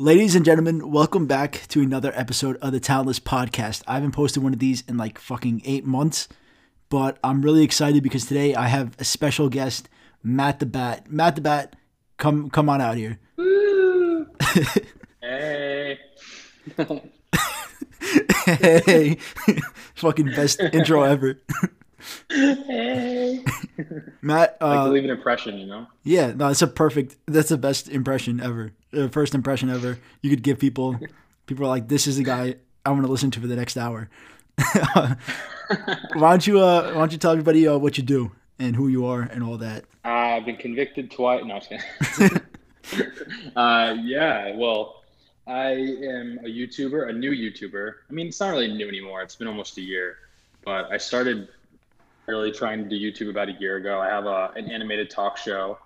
Ladies and gentlemen, welcome back to another episode of the Talentless Podcast. I haven't posted one of these in like fucking eight months, but I'm really excited because today I have a special guest, Matt the Bat. Matt the Bat, come come on out here. Hey. hey, fucking best intro ever. hey. Matt, like uh, to leave an impression, you know? yeah, no, it's a perfect. That's the best impression ever. Uh, first impression ever. You could give people. People are like, this is the guy I want to listen to for the next hour. why don't you uh why don't you tell everybody uh, what you do and who you are and all that Uh, I've been convicted twice. No, uh, yeah, well, I am a YouTuber, a new YouTuber. I mean, it's not really new anymore. It's been almost a year, but I started really trying to do YouTube about a year ago. I have a, an animated talk show.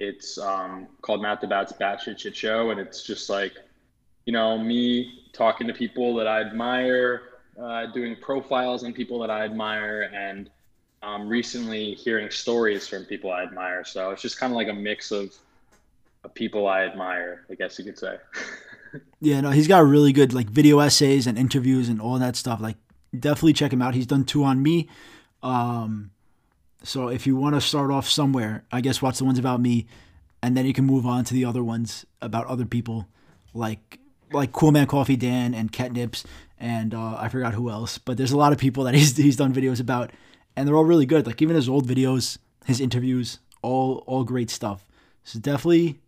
It's um, called Matt the Bat's Batshit Shit Show, and it's just like, you know, me talking to people that I admire, uh, doing profiles on people that I admire, and um, recently hearing stories from people I admire. So it's just kind of like a mix of, of people I admire, I guess you could say. yeah no he's got really good like video essays and interviews and all that stuff like definitely check him out he's done two on me um so if you want to start off somewhere i guess watch the ones about me and then you can move on to the other ones about other people like like cool man coffee dan and Ketnipz and uh, i forgot who else but there's a lot of people that he's, he's done videos about and they're all really good like even his old videos his interviews all all great stuff so definitely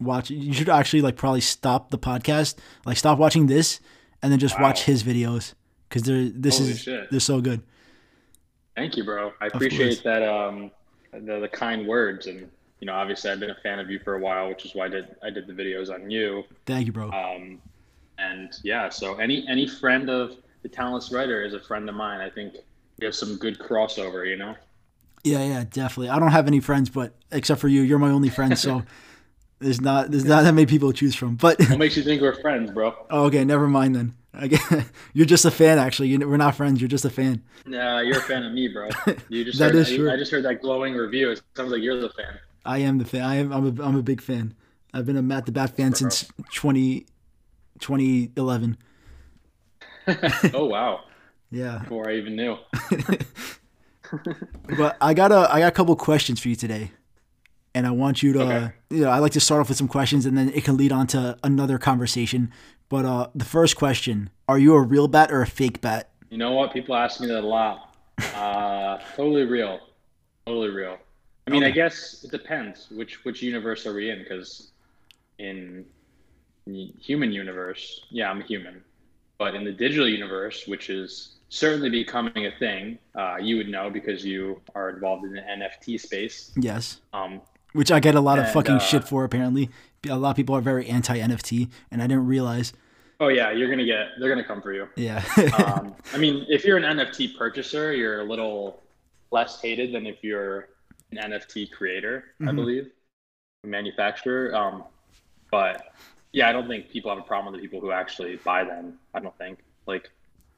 watch you should actually like probably stop the podcast like stop watching this and then just Wow. watch his videos because they're this Holy is shit. they're so good Thank you, bro. I appreciate that. Um, the, the kind words, and you know, obviously, I've been a fan of you for a while, which is why I did I did the videos on you. thank you bro Um, and yeah, so any any friend of the talentless writer is a friend of mine. I think we have some good crossover. You know. yeah yeah definitely i don't have any friends but except for you you're my only friend so there's not there's not that many people to choose from but What makes you think we're friends, bro? oh, okay never mind then I guess, you're just a fan actually you we're not friends you're just a fan Nah, you're a fan of me, bro. You just That heard, is I, true. I just heard that glowing review. It sounds like you're the fan. i am the fan i am i'm a, I'm a big fan i've been a matt the bat fan since 20 2011 oh wow! yeah Before I even knew. But I got a I got a couple questions for you today, and I want you to Okay. you know I like to start off with some questions and then it can lead on to another conversation. But uh, the first question: Are you a real bat or a fake bat? You know what? People ask me that a lot. Uh, totally real. Totally real. I mean, I guess it depends which which universe are we in? Because in the human universe, yeah, I'm a human. But in the digital universe, which is certainly becoming a thing, uh, you would know because you are involved in the NFT space. Yes, Um, which I get a lot of fucking uh, shit for. Apparently, a lot of people are very anti NFT, and I didn't realize. oh yeah, you're gonna get. They're gonna come for you. Yeah, um, I mean, if you're an NFT purchaser, you're a little less hated than if you're an NFT creator, I Mhm. believe, manufacturer. Um, but yeah, I don't think people have a problem with the people who actually buy them. I don't think like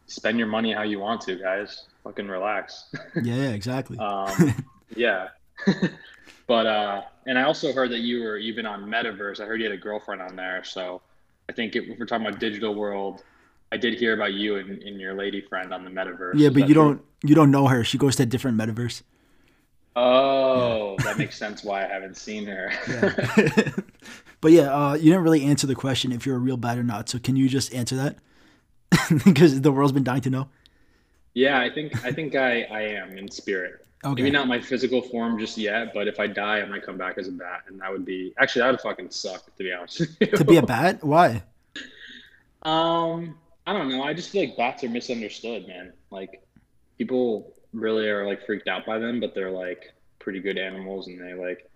spend your money how you want to, guys. Fucking relax. yeah, yeah, exactly. um, yeah. but uh, and I also heard that you were you've been on Metaverse. I heard you had a girlfriend on there, so I think if we're talking about digital world, I did hear about you and, and your lady friend on the Metaverse. yeah, but you true? don't you don't know her. She goes to a different metaverse. Oh, that makes sense. Why I haven't seen her. Yeah. but yeah, uh, you didn't really answer the question if you're a real bat or not. So can you just answer that? because the world's been dying to know. yeah, I think I think I I am in spirit. Okay. Maybe not my physical form just yet, but if I die, I might come back as a bat, and that would be actually that would fucking suck to be honest. With you. to be a bat? Why? Um, I don't know. I just feel like bats are misunderstood, man. Like people really are like freaked out by them, but they're like pretty good animals and they like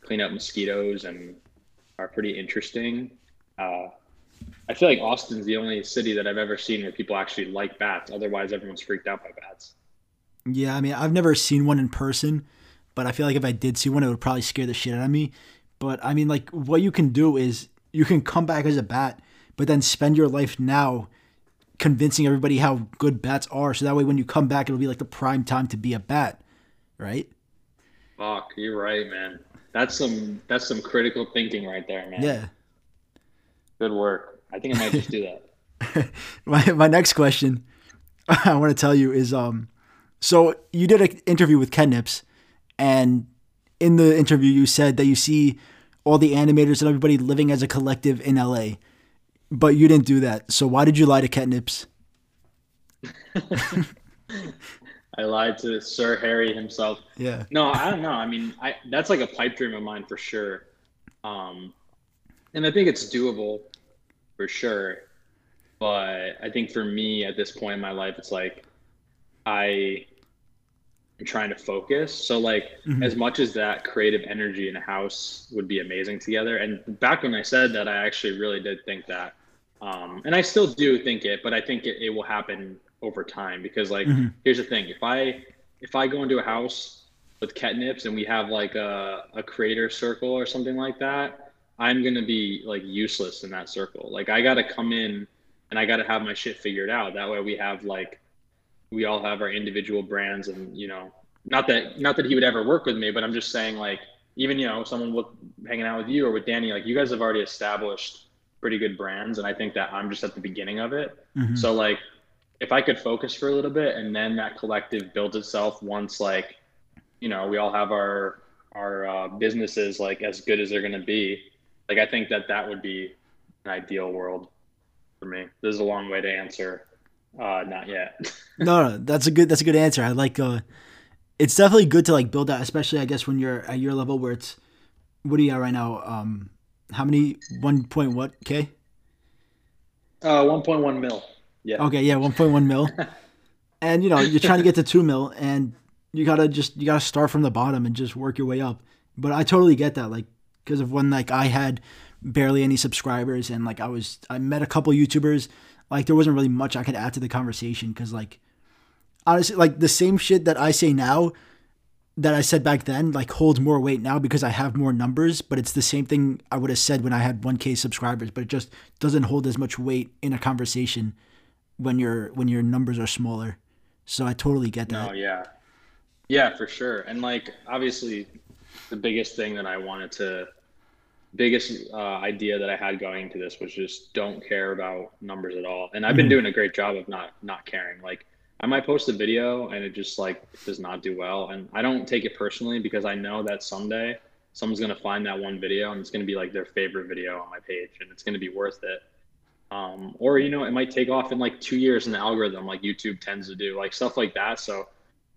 clean up mosquitoes and are pretty interesting. Uh, I feel like Austin's the only city that I've ever seen where people actually like bats. Otherwise, everyone's freaked out by bats. Yeah, I mean, I've never seen one in person, but I feel like if I did see one, it would probably scare the shit out of me. But I mean, like, what you can do is you can come back as a bat, but then spend your life now convincing everybody how good bats are. So that way, when you come back, it'll be like the prime time to be a bat, right? Fuck, you're right, man. That's some that's some critical thinking right there, man. Yeah. Good work. I think I might just do that. my my next question I want to tell you is um so you did an interview with Ketnipz and in the interview you said that you see all the animators and everybody living as a collective in LA. But you didn't do that. So why did you lie to Ketnipz? I lied to Sir Harry himself. Yeah. No, I don't know. I mean, I that's like a pipe dream of mine for sure. Um, and I think it's doable for sure. But I think for me at this point in my life, it's like I am trying to focus. So like Mhm. as much as that creative energy in a house would be amazing together. And back when I said that, I actually really did think that. Um, and I still do think it, but I think it, it will happen over time because like Mhm. here's the thing: if I if I go into a house with Ketnipz and we have like a, a creator circle or something like that, I'm gonna be like useless in that circle. Like I gotta come in and I gotta have my shit figured out. That way we have like we all have our individual brands and you know not that not that he would ever work with me, but I'm just saying like even you know someone with hanging out with you or with Danny, like you guys have already established pretty good brands, and I think that I'm just at the beginning of it. Mhm. So like if I could focus for a little bit and then that collective builds itself once like you know we all have our our uh, businesses like as good as they're going to be like I think that that would be an ideal world for me. This is a long way to answer. Uh, not yet. No, no, that's a good that's a good answer. I like uh it's definitely good to like build that, especially I guess when you're at your level where it's what are you at right now? Um how many one point what K? Uh, 1.1 mil. Yeah. Okay, yeah, one point one mil. and you know, you're trying to get to two mil and you gotta just you gotta start from the bottom and just work your way up. But I totally get that, like because of when like I had barely any subscribers and like I was I met a couple YouTubers, like there wasn't really much I could add to the conversation because like honestly like the same shit that I say now that I said back then like holds more weight now because I have more numbers, but it's the same thing I would have said when I had 1k subscribers, but it just doesn't hold as much weight in a conversation when your when your numbers are smaller. So I totally get that. No, yeah. Yeah, for sure. And like obviously the biggest thing that I wanted to biggest uh, idea that I had going into this was just don't care about numbers at all. And I've been Mhm. doing a great job of not not caring. Like I might post a video and it just like does not do well and I don't take it personally because I know that someday someone's going to find that one video and it's going to be like their favorite video on my page and it's going to be worth it. Um, or you know, it might take off in like two years in the algorithm, like YouTube tends to do, like stuff like that. So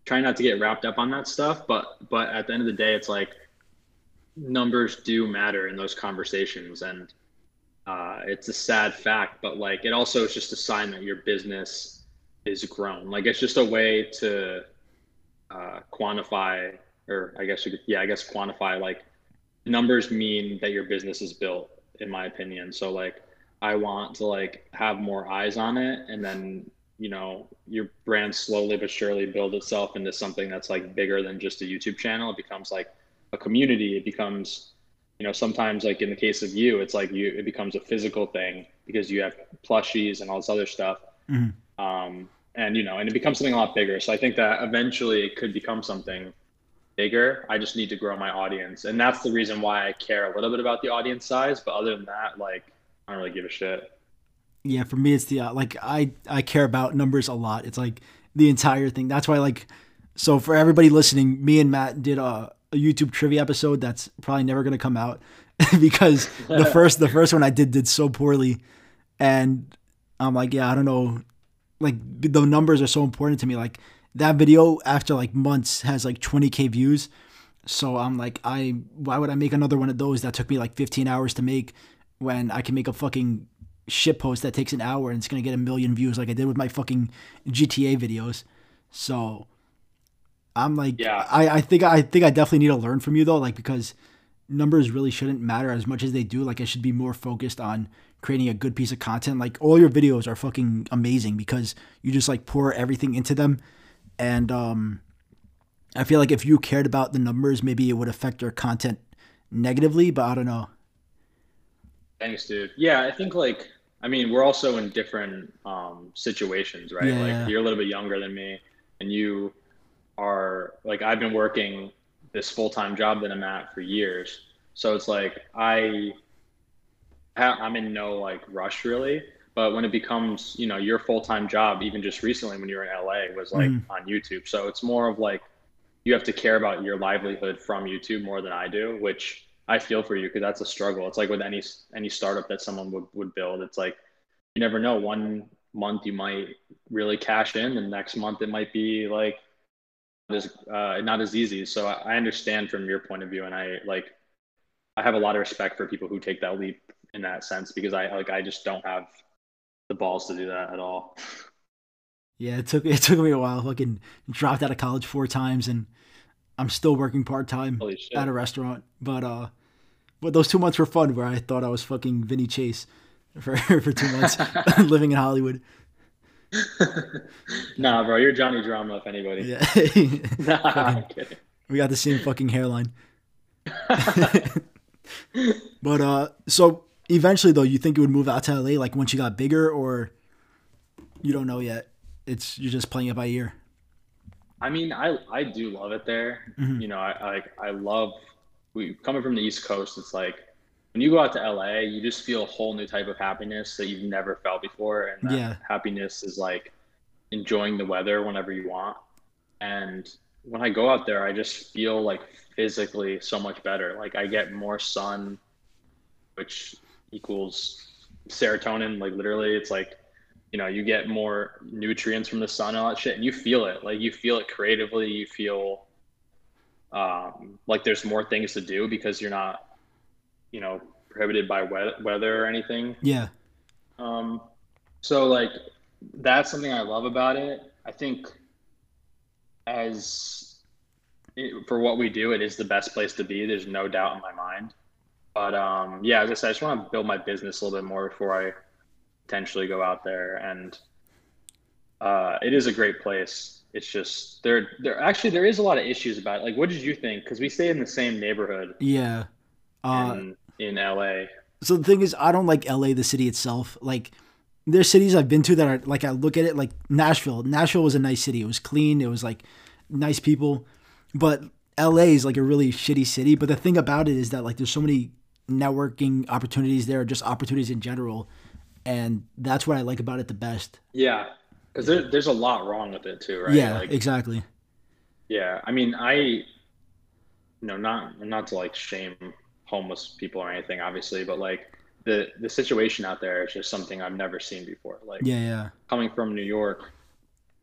try not to get wrapped up on that stuff. But but at the end of the day, it's like numbers do matter in those conversations, and uh, it's a sad fact. But like it also is just a sign that your business is grown. Like it's just a way to uh, quantify, or I guess you could, yeah, I guess quantify like numbers mean that your business is built, in my opinion. So like I want to like have more eyes on it and then you know your brand slowly but surely build itself into something that's like bigger than just a YouTube channel. It becomes like a community. It becomes you know sometimes like in the case of you it's like you it becomes a physical thing because you have plushies and all this other stuff Mhm. um, and you know and it becomes something a lot bigger so i think that eventually it could become something bigger i just need to grow my audience and that's the reason why i care a little bit about the audience size but other than that like i don't really give a shit Yeah, for me it's the uh, like I I care about numbers a lot. It's like the entire thing. That's why like so for everybody listening, me and Matt did a, a YouTube trivia episode that's probably never gonna come out because the first the first one I did did so poorly, and I'm like yeah I don't know, like the numbers are so important to me. Like that video after like months has like 20k views, so I'm like I why would I make another one of those that took me like 15 hours to make when I can make a fucking shit post that takes an hour and it's gonna get a million views like I did with my fucking GTA videos. So I'm like Yeah. I, I think I think I definitely need to learn from you though, like because numbers really shouldn't matter as much as they do. Like I should be more focused on creating a good piece of content. Like all your videos are fucking amazing because you just like pour everything into them. And um I feel like if you cared about the numbers, maybe it would affect your content negatively, but I don't know. thanks dude yeah i think like i mean we're also in different um, situations right Yeah. like you're a little bit younger than me and you are like i've been working this full-time job that i'm at for years so it's like i I'm in no like rush really. But when it becomes, you know, your full time job, even just recently when you were in LA, was like mm. on YouTube. So it's more of like you have to care about your livelihood from YouTube more than I do, which I feel for you because that's a struggle. It's like with any any startup that someone would would build. It's like you never know. One month you might really cash in, and next month it might be like as uh, not as easy. So I understand from your point of view, and I like I have a lot of respect for people who take that leap in that sense because I like I just don't have the balls to do that at all. Yeah, it took it took me a while. Fucking dropped out of college four times, and I'm still working part time at a restaurant. But uh, but those two months were fun. Where I thought I was fucking Vinny Chase for for two months living in Hollywood. nah, bro, you're Johnny Drama if anybody. Yeah. nah, I'm kidding. We got the same fucking hairline. but uh, so eventually though, you think you would move out to LA like once you got bigger, or you don't know yet? It's you're just playing it by ear. I mean, I I do love it there. Mm-hmm. You know, I like I love we coming from the East Coast. It's like when you go out to LA, you just feel a whole new type of happiness that you've never felt before, and that yeah. happiness is like enjoying the weather whenever you want. And when I go out there, I just feel like physically so much better. Like I get more sun, which equals serotonin. Like literally, it's like you know you get more nutrients from the sun and all that shit, and you feel it. Like you feel it creatively. You feel um, like there's more things to do because you're not, you know, prohibited by we- weather or anything. Yeah. Um, so like that's something I love about it. I think as it, for what we do, it is the best place to be. There's no doubt in my mind. But um, yeah, as I said, I just want to build my business a little bit more before I potentially go out there. And uh, it is a great place. It's just there. There actually there is a lot of issues about it. Like, what did you think? Because we stay in the same neighborhood. Yeah. Uh, in, in LA. So the thing is, I don't like LA, the city itself. Like, there's cities I've been to that are like I look at it like Nashville. Nashville was a nice city. It was clean. It was like nice people. But LA is like a really shitty city. But the thing about it is that like there's so many networking opportunities there, just opportunities in general, and that's what I like about it the best. Yeah, because there, there's a lot wrong with it too, right? Yeah, like, exactly. Yeah, I mean, I, you know, not not to like shame homeless people or anything, obviously, but like the the situation out there is just something I've never seen before. Like, yeah, yeah. Coming from New York,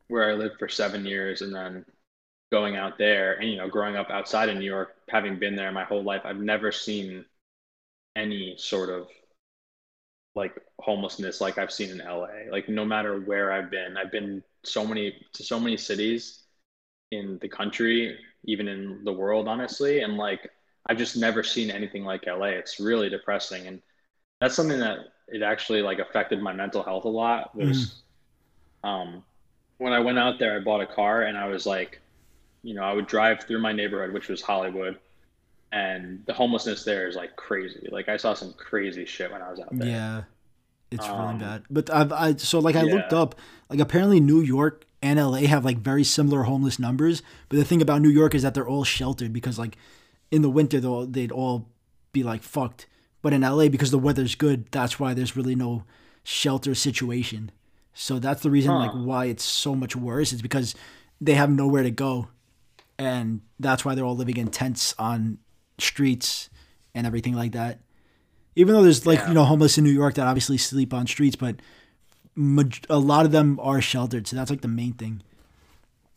where I lived for seven years, and then going out there, and you know, growing up outside of New York, having been there my whole life, I've never seen any sort of like homelessness like I've seen in LA. Like no matter where I've been, I've been so many to so many cities in the country, even in the world, honestly, and like I've just never seen anything like LA. It's really depressing, and that's something that it actually like affected my mental health a lot. Was mm. um, when I went out there, I bought a car, and I was like, you know, I would drive through my neighborhood, which was Hollywood, and the homelessness there is like crazy. Like I saw some crazy shit when I was out there. Yeah, it's um, really bad. But I've I so like I yeah. looked up like apparently New York and LA have like very similar homeless numbers. But the thing about New York is that they're all sheltered because like in the winter they'll they'd all be like fucked. But in LA because the weather's good, that's why there's really no shelter situation. So that's the reason huh. like why it's so much worse. It's because they have nowhere to go. And that's why they're all living in tents on streets and everything like that. Even though there's like yeah. you know homeless in New York that obviously sleep on streets, but a lot of them are sheltered, so that's like the main thing.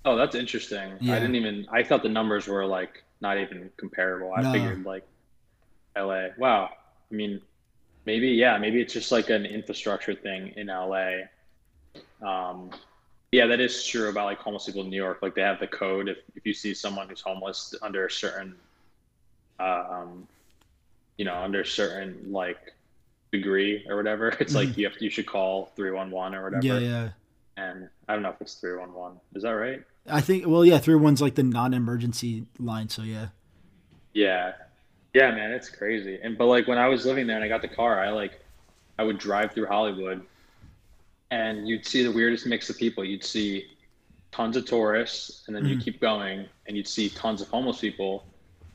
Oh, that's interesting. Yeah. I didn't even. I thought the numbers were like not even comparable. I no. figured like L.A. Wow. I mean, maybe yeah, maybe it's just like an infrastructure thing in L.A. Um, yeah, that is true about like homeless people in New York. Like they have the code. If if you see someone who's homeless under a certain um, you know, under a certain like degree or whatever, it's like mm-hmm. you have to, you should call three one one or whatever. Yeah, yeah. And I don't know if it's three one one. Is that right? I think. Well, yeah, three one's like the non-emergency line. So yeah. Yeah, yeah, man, it's crazy. And but like when I was living there and I got the car, I like I would drive through Hollywood, and you'd see the weirdest mix of people. You'd see tons of tourists, and then mm. you keep going, and you'd see tons of homeless people,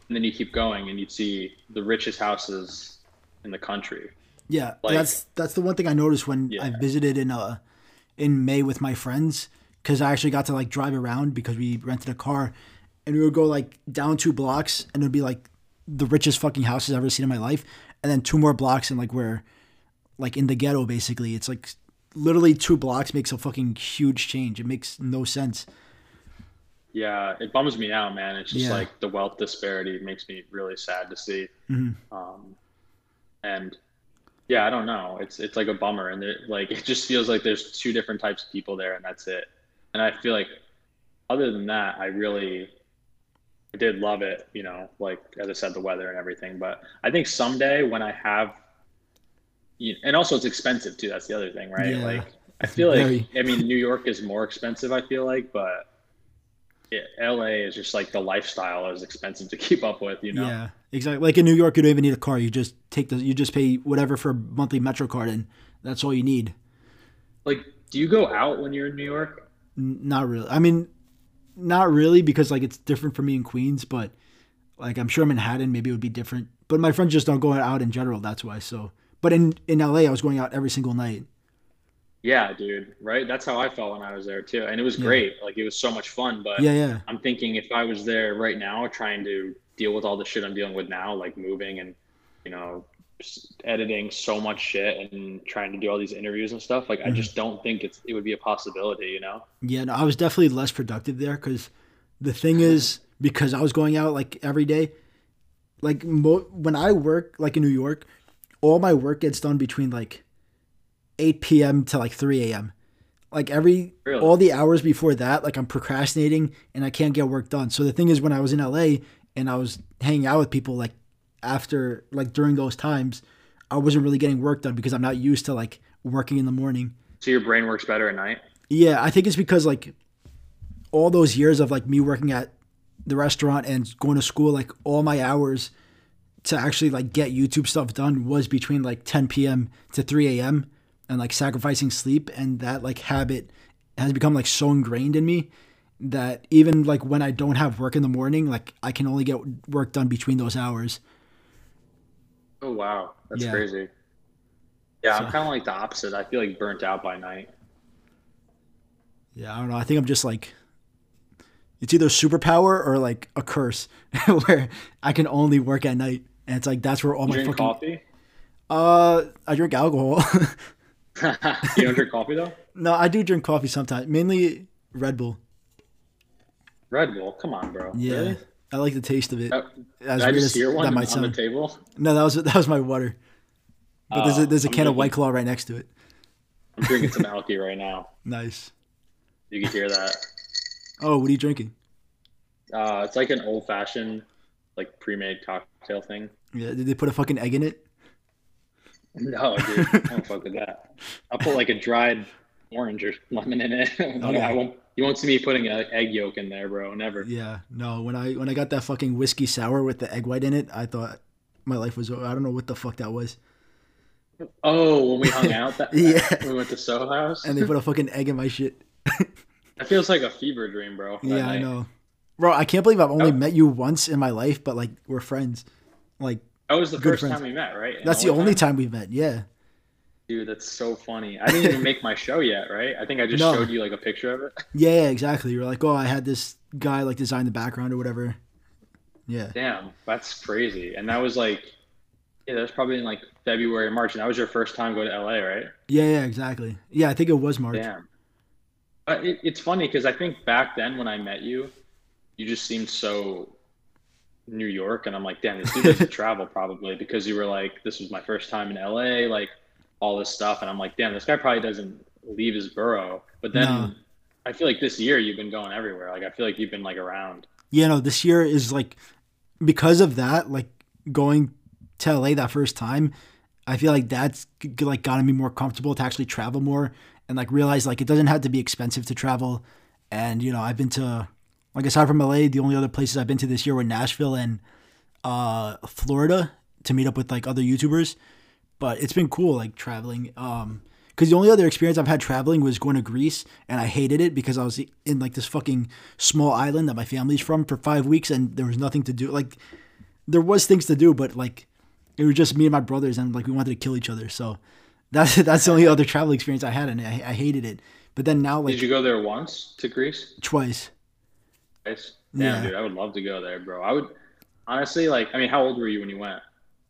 and then you keep going and you'd see the richest houses in the country. Yeah, Like- that's that's the one thing I noticed when I visited in uh in May with my friends because I actually got to like drive around because we rented a car and we would go like down two blocks and it would be like the richest fucking houses I've ever seen in my life, and then two more blocks and like we're like in the ghetto basically. It's like literally two blocks makes a fucking huge change. It makes no sense. Yeah, it bums me out, man. It's just Yeah. like the wealth disparity makes me really sad to see. Mhm. Um, and yeah, I don't know. It's it's like a bummer, and it, like it just feels like there's two different types of people there, and that's it. And I feel like other than that, I really I did love it. You know, like as I said, the weather and everything. But I think someday when I have, you, know, and also it's expensive too. That's the other thing, right? Yeah. Like I feel like Very. I mean New York is more expensive. I feel like, but LA is just like the lifestyle is expensive to keep up with, you know? Yeah, exactly. Like in New York, you don't even need a car. You just take the you just pay whatever for a monthly Metro card, and that's all you need. Like, do you go out when you're in New York? Not really. I mean, not really because like it's different for me in Queens, but like I'm sure Manhattan maybe it would be different. But my friends just don't go out in general. That's why. So, but in in LA, I was going out every single night. Yeah, dude, right? That's how I felt when I was there too. And it was Yeah. great. Like, it was so much fun. But Yeah, yeah, I'm thinking if I was there right now trying to deal with all the shit I'm dealing with now, like moving and, you know, editing so much shit and trying to do all these interviews and stuff, like, I Mhm. just don't think it's, it would be a possibility, you know? yeah. No, I was definitely less productive there because the thing is because I was going out like every day. Like mo- when I work like in New York, all my work gets done between like 8 p.m. to like 3 a.m. Like every Really? all the hours before that, like I'm procrastinating and I can't get work done. So the thing is, when I was in LA and I was hanging out with people, like after like during those times, I wasn't really getting work done because I'm not used to like working in the morning. So your brain works better at night? Yeah, I think it's because like all those years of like me working at the restaurant and going to school, like all my hours to actually like get YouTube stuff done was between like 10 p.m. to 3 a.m. and like sacrificing sleep. And that like habit has become like so ingrained in me that even like when I don't have work in the morning, like I can only get work done between those hours. Oh wow, that's Yeah. crazy. Yeah, I'm kind of like the opposite. I feel like burnt out by night. Yeah, I don't know. I think I'm just like it's either superpower or like a curse where I can only work at night. And it's like that's where all You my drink fucking coffee? uh I drink alcohol. you don't drink coffee though? no, I do drink coffee sometimes. Mainly Red Bull. Red Bull, come on, bro. Yeah. Really? I like the taste of it. Uh, As Did I just hear one that on might the sound. table? No, that was that was my water. But there's a Oh, there's a I'm can of White Claw right next to it. I'm drinking some alky right now. Nice. You can hear that. Oh, what are you drinking? Uh, it's like an old fashioned, like pre-made cocktail thing. Yeah, did they put a fucking egg in it? No, dude, I don't fuck with that. I'll put like a dried orange or lemon in it. Okay. I oh, won't. You won't see me putting an egg yolk in there, bro. Never. Yeah, no. When I when I got that fucking whiskey sour with the egg white in it, I thought my life was. over. I don't know what the fuck that was. Oh, when we hung out, that Yeah. when we went to Soho House. And they put a fucking egg in my shit. That feels like a fever dream, bro. that Yeah, I know. Bro, I can't believe I've only Oh. met you once in my life, but like we're friends. Like That was the first friends. time we met, right? And that's the only time we've met. Yeah. Dude, that's so funny. I didn't even make my show yet, right? I think I just No. showed you like a picture of it. Yeah, yeah, exactly. You're like, oh, I had this guy like design the background or whatever. Yeah. Damn, that's crazy. And that was like, yeah, that was probably in like February, March, and that was your first time going to LA, right? Yeah, yeah, exactly. Yeah, I think it was March. Damn. But it, it's funny because I think back then when I met you, you just seemed so New York, and I'm like, damn, this dude doesn't travel probably because you were like, this was my first time in LA, like all this stuff, and I'm like, damn, this guy probably doesn't leave his borough. But then No. I feel like this year you've been going everywhere. Like I feel like you've been like around. Yeah, no, this year is like because of that, like going to LA that first time, I feel like that's like gotten me more comfortable to actually travel more and like realize like it doesn't have to be expensive to travel. And you know, I've been to like aside from LA, the only other places I've been to this year were Nashville and uh Florida to meet up with like other YouTubers. But it's been cool like traveling. Um because the only other experience I've had traveling was going to Greece, and I hated it because I was in like this fucking small island that my family's from for five weeks, and there was nothing to do. Like, there was things to do, but like, it was just me and my brothers, and like we wanted to kill each other. So that's that's the only other travel experience I had, and I, I hated it. But then now, like Did you go there once to Greece? twice. Twice? Damn, Yeah. dude, I would love to go there, bro. I would honestly like. I mean, how old were you when you went?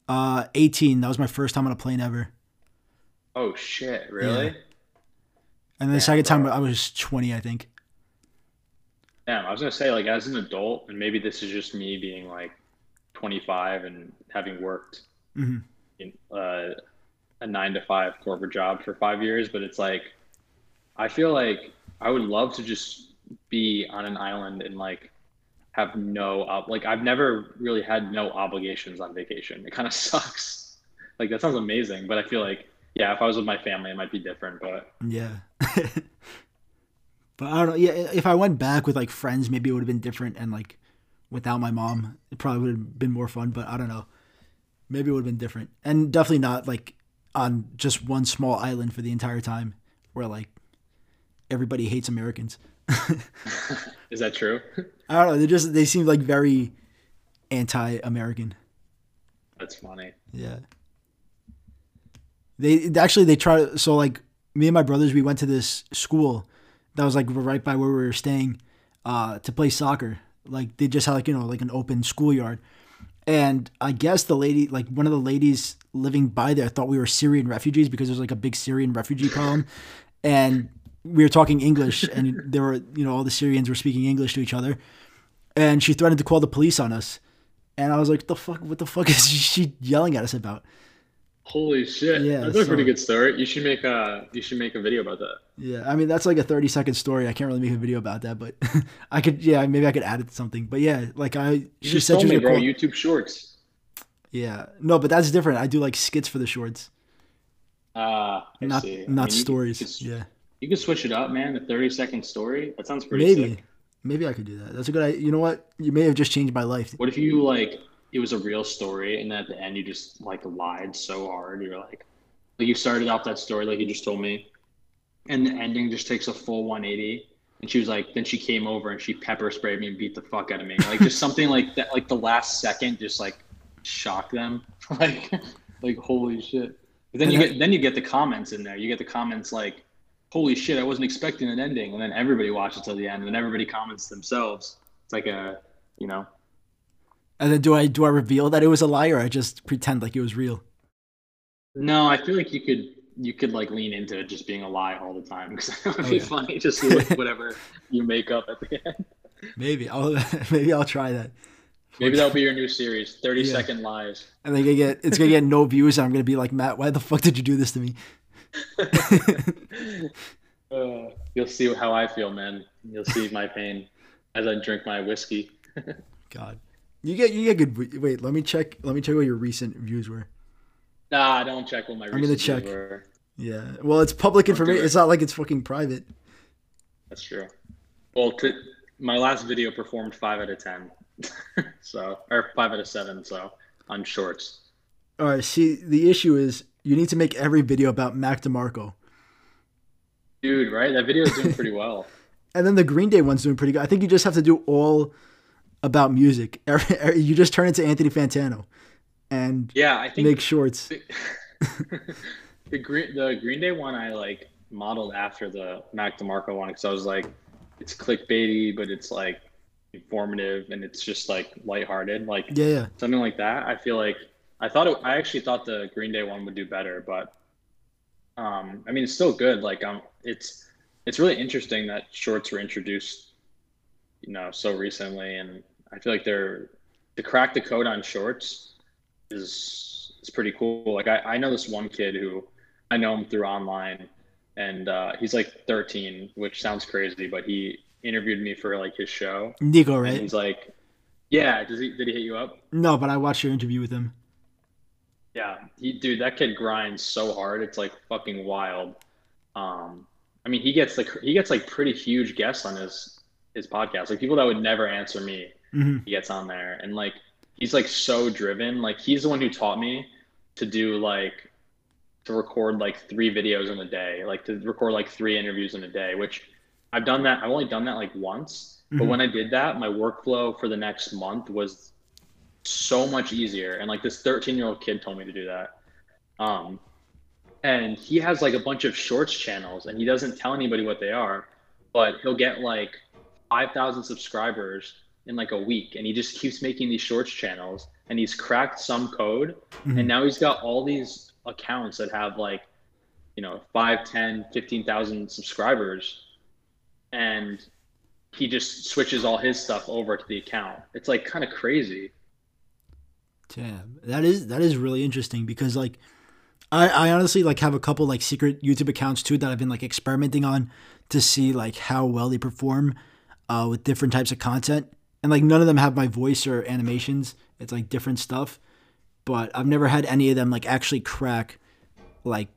Uh, 18. That was my first time on a plane ever. Oh shit, really? Yeah. And then the second time bro. I was 20, I think. Damn, I was gonna say like as an adult, and maybe this is just me being like 25 and having worked hmm in uh, a nine to five corporate job for five years, but it's like I feel like I would love to just be on an island and like have no like I've never really had no obligations on vacation. It kind of sucks. Like that sounds amazing, but I feel like yeah, if I was with my family, it might be different. But Yeah. but I don't know. Yeah, if I went back with like friends, maybe it would have been different. And like without my mom, it probably would have been more fun. But I don't know. Maybe it would have been different. And definitely not like on just one small island for the entire time where like everybody hates Americans. is that true? I don't know. They just they seem like very anti-American. That's funny. Yeah. They actually they try so like me and my brothers we went to this school that was like right by where we were staying uh to play soccer. Like they just had like you know like an open schoolyard. And I guess the lady like one of the ladies living by there thought we were Syrian refugees because there's like a big Syrian refugee problem. and we were talking English and there were you know all the Syrians were speaking English to each other. And she threatened to call the police on us. And I was like, "The fuck? What the fuck is she yelling at us about?" Holy shit! Yeah, that's a pretty good story. You should make a you should make a video about that. Yeah, I mean that's like a thirty second story. I can't really make a video about that, but I could. Yeah, maybe I could add it to something. But yeah, like I, You she just said told she was me, bro. call- YouTube Shorts. Yeah, no, but that's different. I do like skits for the shorts, Ah, I not see. I not mean, stories. yeah, You could switch it up, man. A 30 second story. That sounds pretty maybe, sick. maybe I could do that. That's a good. idea. You know what? You may have just changed my life. What if you like it was a real story and then at the end you just like lied so hard? You're like, like you started off that story like you just told me, and the ending just takes a full 180. And she was like, then she came over and she pepper sprayed me and beat the fuck out of me. Like just something like that, like the last second, just like shock them. like, like holy shit. But then you And get then you get the comments in there. You get the comments like, holy shit, I wasn't expecting an ending. And then everybody watches till the end, and then everybody comments themselves. It's like a, you know, And then do I do I reveal that it was a lie or I just pretend like it was real? No, I feel like you could you could like lean into it just being a lie all the time because it would Oh, be yeah. funny just whatever you make up at the end. Maybe I'll maybe I'll try that. Maybe that'll be your new series, 30 Yeah. second lies. And then gonna get it's gonna get no views. And I'm gonna be like Matt, why the fuck did you do this to me? Uh, you'll see how I feel, man. You'll see my pain as I drink my whiskey. God, you get you get good. Wait, let me check. Let me check what your recent views were. Nah, don't check what my I'm gonna check. views were. Yeah. Well, it's public information. it. It's not like it's fucking private. That's true. Well, to, my last video performed five out of ten, so or five out of seven. So on shorts. All right. See, the issue is you need to make every video about Mac DeMarco, Dude, right? That video is doing pretty well. and then the Green Day one's doing pretty good. I think you just have to do all about music. You just turn into Anthony Fantano, and Yeah, I think make shorts. the, the green the Green Day one I like modeled after the Mac DeMarco one because I was like, it's clickbaity, but it's like informative and it's just like lighthearted, like Yeah, yeah. something like that. I feel like I thought it, I actually thought the Green Day one would do better, but um, I mean it's still good. Like um, it's it's really interesting that shorts were introduced, you know, so recently, and I feel like they're to crack the code on shorts is is pretty cool. Like I, I know this one kid who I know him through online, and uh, he's like 13, which sounds crazy, but he interviewed me for like his show, Nico, right? he's like, "Yeah, does he did he hit you up?" No, but I watched your interview with him. Yeah, he dude, that kid grinds so hard. It's like fucking wild. Um, I mean, he gets like he gets like pretty huge guests on his his podcast, like people that would never answer me. hmm He gets on there, and like he's like so driven. Like he's the one who taught me to do like to record like three videos in a day, like to record like three interviews in a day. Which I've done that. I've only done that like once, but Mhm. when I did that, my workflow for the next month was so much easier. And like this 13 year old kid told me to do that. Um, and he has like a bunch of shorts channels and he doesn't tell anybody what they are, but he'll get like 5,000 subscribers in like a week. And he just keeps making these shorts channels and he's cracked some code. Mm-hmm. And now he's got all these accounts that have like, you know, 5, 10, 15,000 subscribers. And he just switches all his stuff over to the account. It's like kind of crazy. Damn, that is that is really interesting because like I, I honestly like have a couple like secret YouTube accounts too that I've been like experimenting on to see like how well they perform uh, with different types of content. And like none of them have my voice or animations. It's like different stuff. But I've never had any of them like actually crack like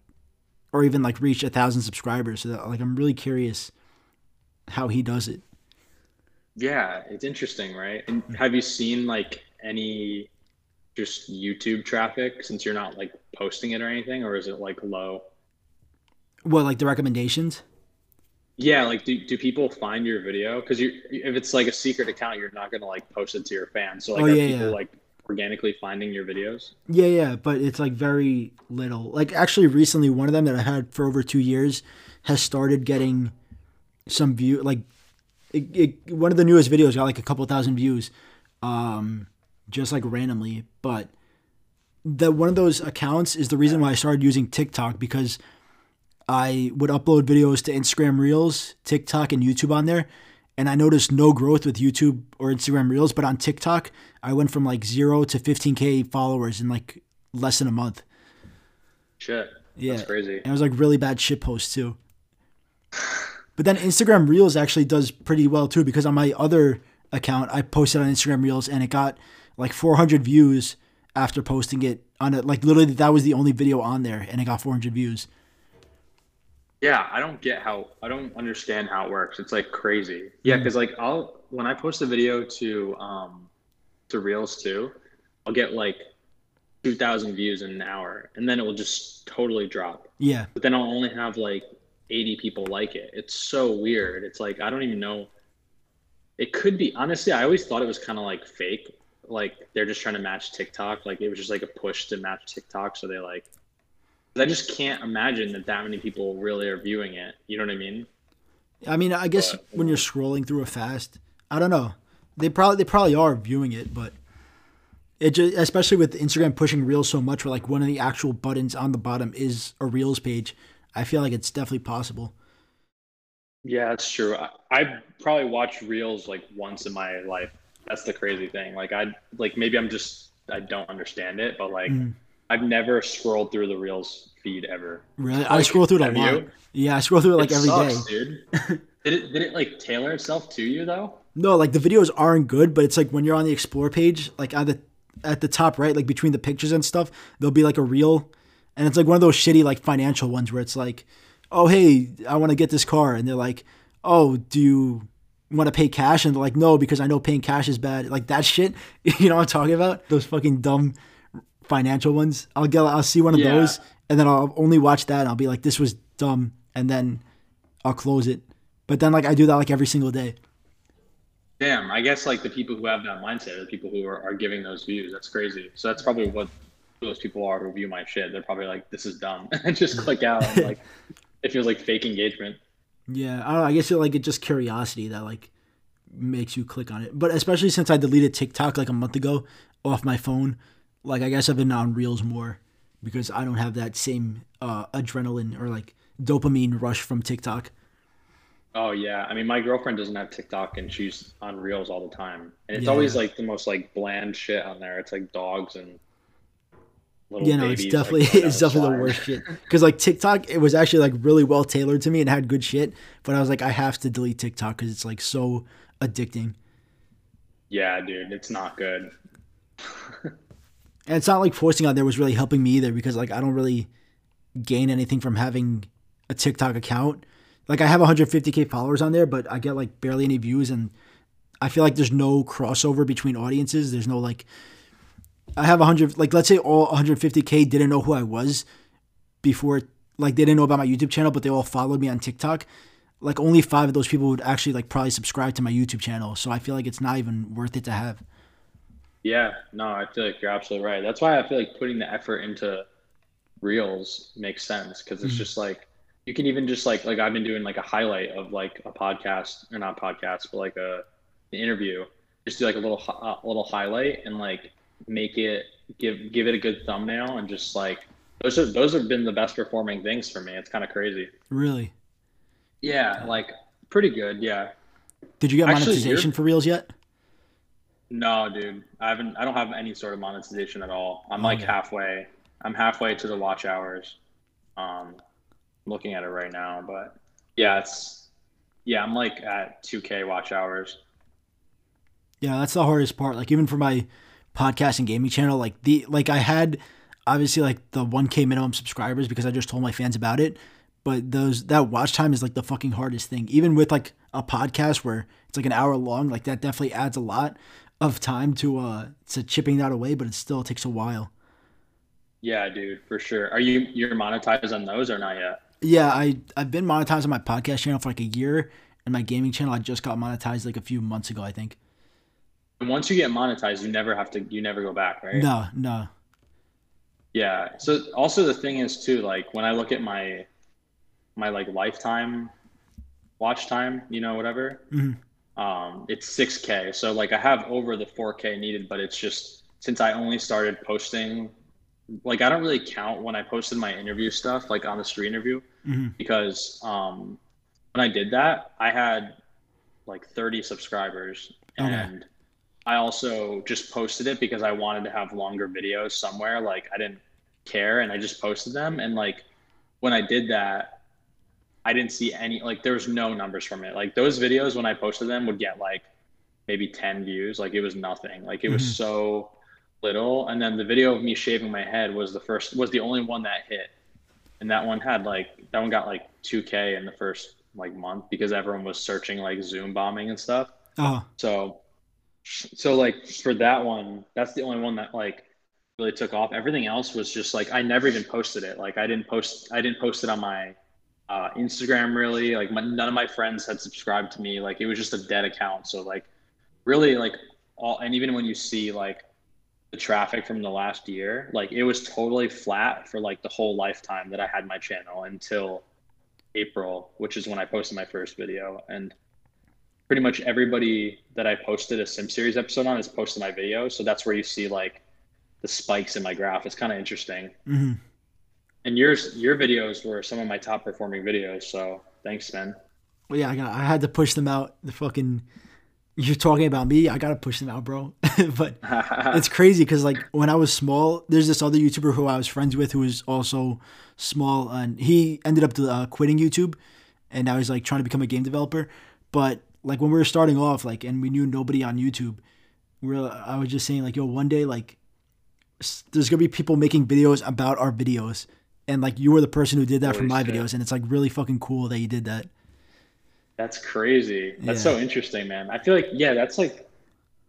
or even like reach a thousand subscribers. So that, like I'm really curious how he does it. Yeah, it's interesting, right? And have you seen like any just YouTube traffic since you're not like posting it or anything, or is it like low? What, like the recommendations? Yeah, like do, do people find your video? Because you if it's like a secret account, you're not gonna like post it to your fans. So like, oh, yeah, are people yeah. like organically finding your videos? Yeah, yeah, but it's like very little. Like actually, recently, one of them that I had for over two years has started getting some view. Like, it, it, one of the newest videos got like a couple thousand views. Um, just like randomly. But that one of those accounts is the reason why I started using TikTok because I would upload videos to Instagram Reels, TikTok, and YouTube on there. And I noticed no growth with YouTube or Instagram Reels, but on TikTok, I went from like zero to 15K followers in like less than a month. Shit. Yeah. That's crazy. And it was like really bad shit posts too. But then Instagram Reels actually does pretty well too because on my other account, I posted on Instagram Reels and it got like 400 views after posting it on it. Like literally, that was the only video on there, and it got 400 views. Yeah, I don't get how I don't understand how it works. It's like crazy. Yeah, because mm. like I'll when I post a video to um to Reels too, I'll get like 2,000 views in an hour, and then it will just totally drop. Yeah. But then I'll only have like 80 people like it. It's so weird. It's like I don't even know. It could be honestly. I always thought it was kind of like fake like they're just trying to match TikTok. Like it was just like a push to match TikTok. So they like, I just can't imagine that that many people really are viewing it. You know what I mean? I mean, I guess but, when you're scrolling through a fast, I don't know. They probably they probably are viewing it, but it just especially with Instagram pushing Reels so much, where like one of the actual buttons on the bottom is a Reels page. I feel like it's definitely possible. Yeah, that's true. I, I probably watched Reels like once in my life that's the crazy thing. Like I like maybe I'm just I don't understand it, but like mm. I've never scrolled through the Reels feed ever. Really? Like, I scroll through it a lot. You? Yeah, I scroll through it like it every sucks, day. dude. did it did it like tailor itself to you though? No, like the videos aren't good, but it's like when you're on the explore page, like at the at the top right, like between the pictures and stuff, there'll be like a reel, and it's like one of those shitty like financial ones where it's like, oh hey, I want to get this car, and they're like, oh, do you want to pay cash? And they're like no because i know paying cash is bad. Like that shit you know what i'm talking about? Those fucking dumb financial ones. I'll get i'll see one of yeah. those and then i'll only watch that. And i'll be like this was dumb and then i'll close it. But then like i do that like every single day. Damn i guess like the people who have that mindset are the people who are, are giving those views. That's crazy. So that's probably what those people are who view my shit. They're probably like this is dumb. And just click out and, like it feels like fake engagement yeah, I don't know. I guess it, like it's just curiosity that like makes you click on it. But especially since I deleted TikTok like a month ago off my phone, like I guess I've been on Reels more because I don't have that same uh, adrenaline or like dopamine rush from TikTok. Oh yeah, I mean my girlfriend doesn't have TikTok and she's on Reels all the time, and it's yeah. always like the most like bland shit on there. It's like dogs and little yeah, no, it's definitely like, it's definitely the worst shit. Because like TikTok, it was actually like really well tailored to me and had good shit. But I was like, I have to delete TikTok because it's like so addicting. Yeah, dude, it's not good. and it's not like forcing out there was really helping me either because like I don't really gain anything from having a TikTok account. Like I have 150k followers on there, but I get like barely any views, and I feel like there's no crossover between audiences. There's no like I have 100 like let's say all 150k didn't know who I was before like they didn't know about my YouTube channel but they all followed me on TikTok like only 5 of those people would actually like probably subscribe to my YouTube channel so I feel like it's not even worth it to have Yeah, no, I feel like you're absolutely right. That's why I feel like putting the effort into reels makes sense because it's Mhm. just like you can even just like like I've been doing like a highlight of like a podcast or not podcast, but like a an interview. Just do like a little uh, little highlight and like make it give give it a good thumbnail and just like those are those have been the best performing things for me. It's kind of crazy. Really? Yeah, like pretty good. Yeah. Did you get Actually, monetization for reels yet? No, dude. I haven't. I don't have any sort of monetization at all. I'm like Okay. halfway. I'm halfway to the watch hours. Um, looking at it right now, but yeah, it's yeah. I'm like at 2K watch hours. Yeah, that's the hardest part. Like even for my podcast and gaming channel, like the like I had obviously like the 1k minimum subscribers because I just told my fans about it, but those that watch time is like the fucking hardest thing. Even with like a podcast where it's like an hour long, like that definitely adds a lot of time to uh to chipping that away, but it still takes a while. Yeah, dude, for sure. Are you you're monetized on those or not yet? Yeah, I I've been monetized on my podcast channel for like a year, and my gaming channel I just got monetized like a few months ago, I think. And once you get monetized, you never have to. You never go back, right? No, no. Yeah. So also the thing is too, like when I look at my my like lifetime watch time, you know, whatever, Mhm. um, it's 6K. So like I have over the 4K needed, but it's just since I only started posting, like I don't really count when I posted my interview stuff, like on the street interview, Mhm. because um, when I did that, I had like 30 subscribers, Okay. and I also just posted it because I wanted to have longer videos somewhere. Like I didn't care, and I just posted them. And like when I did that, I didn't see any like there was no numbers from it. Like those videos when I posted them would get like maybe 10 views. Like it was nothing. Like it was Mhm. so little. And then the video of me shaving my head was the first was the only one that hit. And that one had like that one got like 2k in the first like month because everyone was searching like Zoom bombing and stuff. Oh, So, so like for that one, that's the only one that like really took off. Everything else was just like I never even posted it. Like I didn't post, I didn't post it on my uh, Instagram really. Like my, none of my friends had subscribed to me. Like it was just a dead account. So like really like all, and even when you see like the traffic from the last year, like it was totally flat for like the whole lifetime that I had my channel until April, which is when I posted my first video. And pretty much everybody that I posted a Sim Series episode on has posted my video. So that's where you see like the spikes in my graph. It's kind of interesting. hmm And yours, your videos were some of my top performing videos. So thanks, man. Well, yeah, I got. I had to push them out. The fucking. You're talking about me. I gotta push them out, bro. but it's crazy because like when I was small, there's this other YouTuber who I was friends with who was also small, and he ended up uh, quitting YouTube, and now he's like trying to become a game developer. But like when we were starting off, like and we knew nobody on YouTube, we are I was just saying like, yo, one day like there's gonna be people making videos about our videos, and like you were the person who did that for my shit. videos, and it's like really fucking cool that you did that. That's crazy. That's Yeah. so interesting, man. I feel like, yeah, that's like,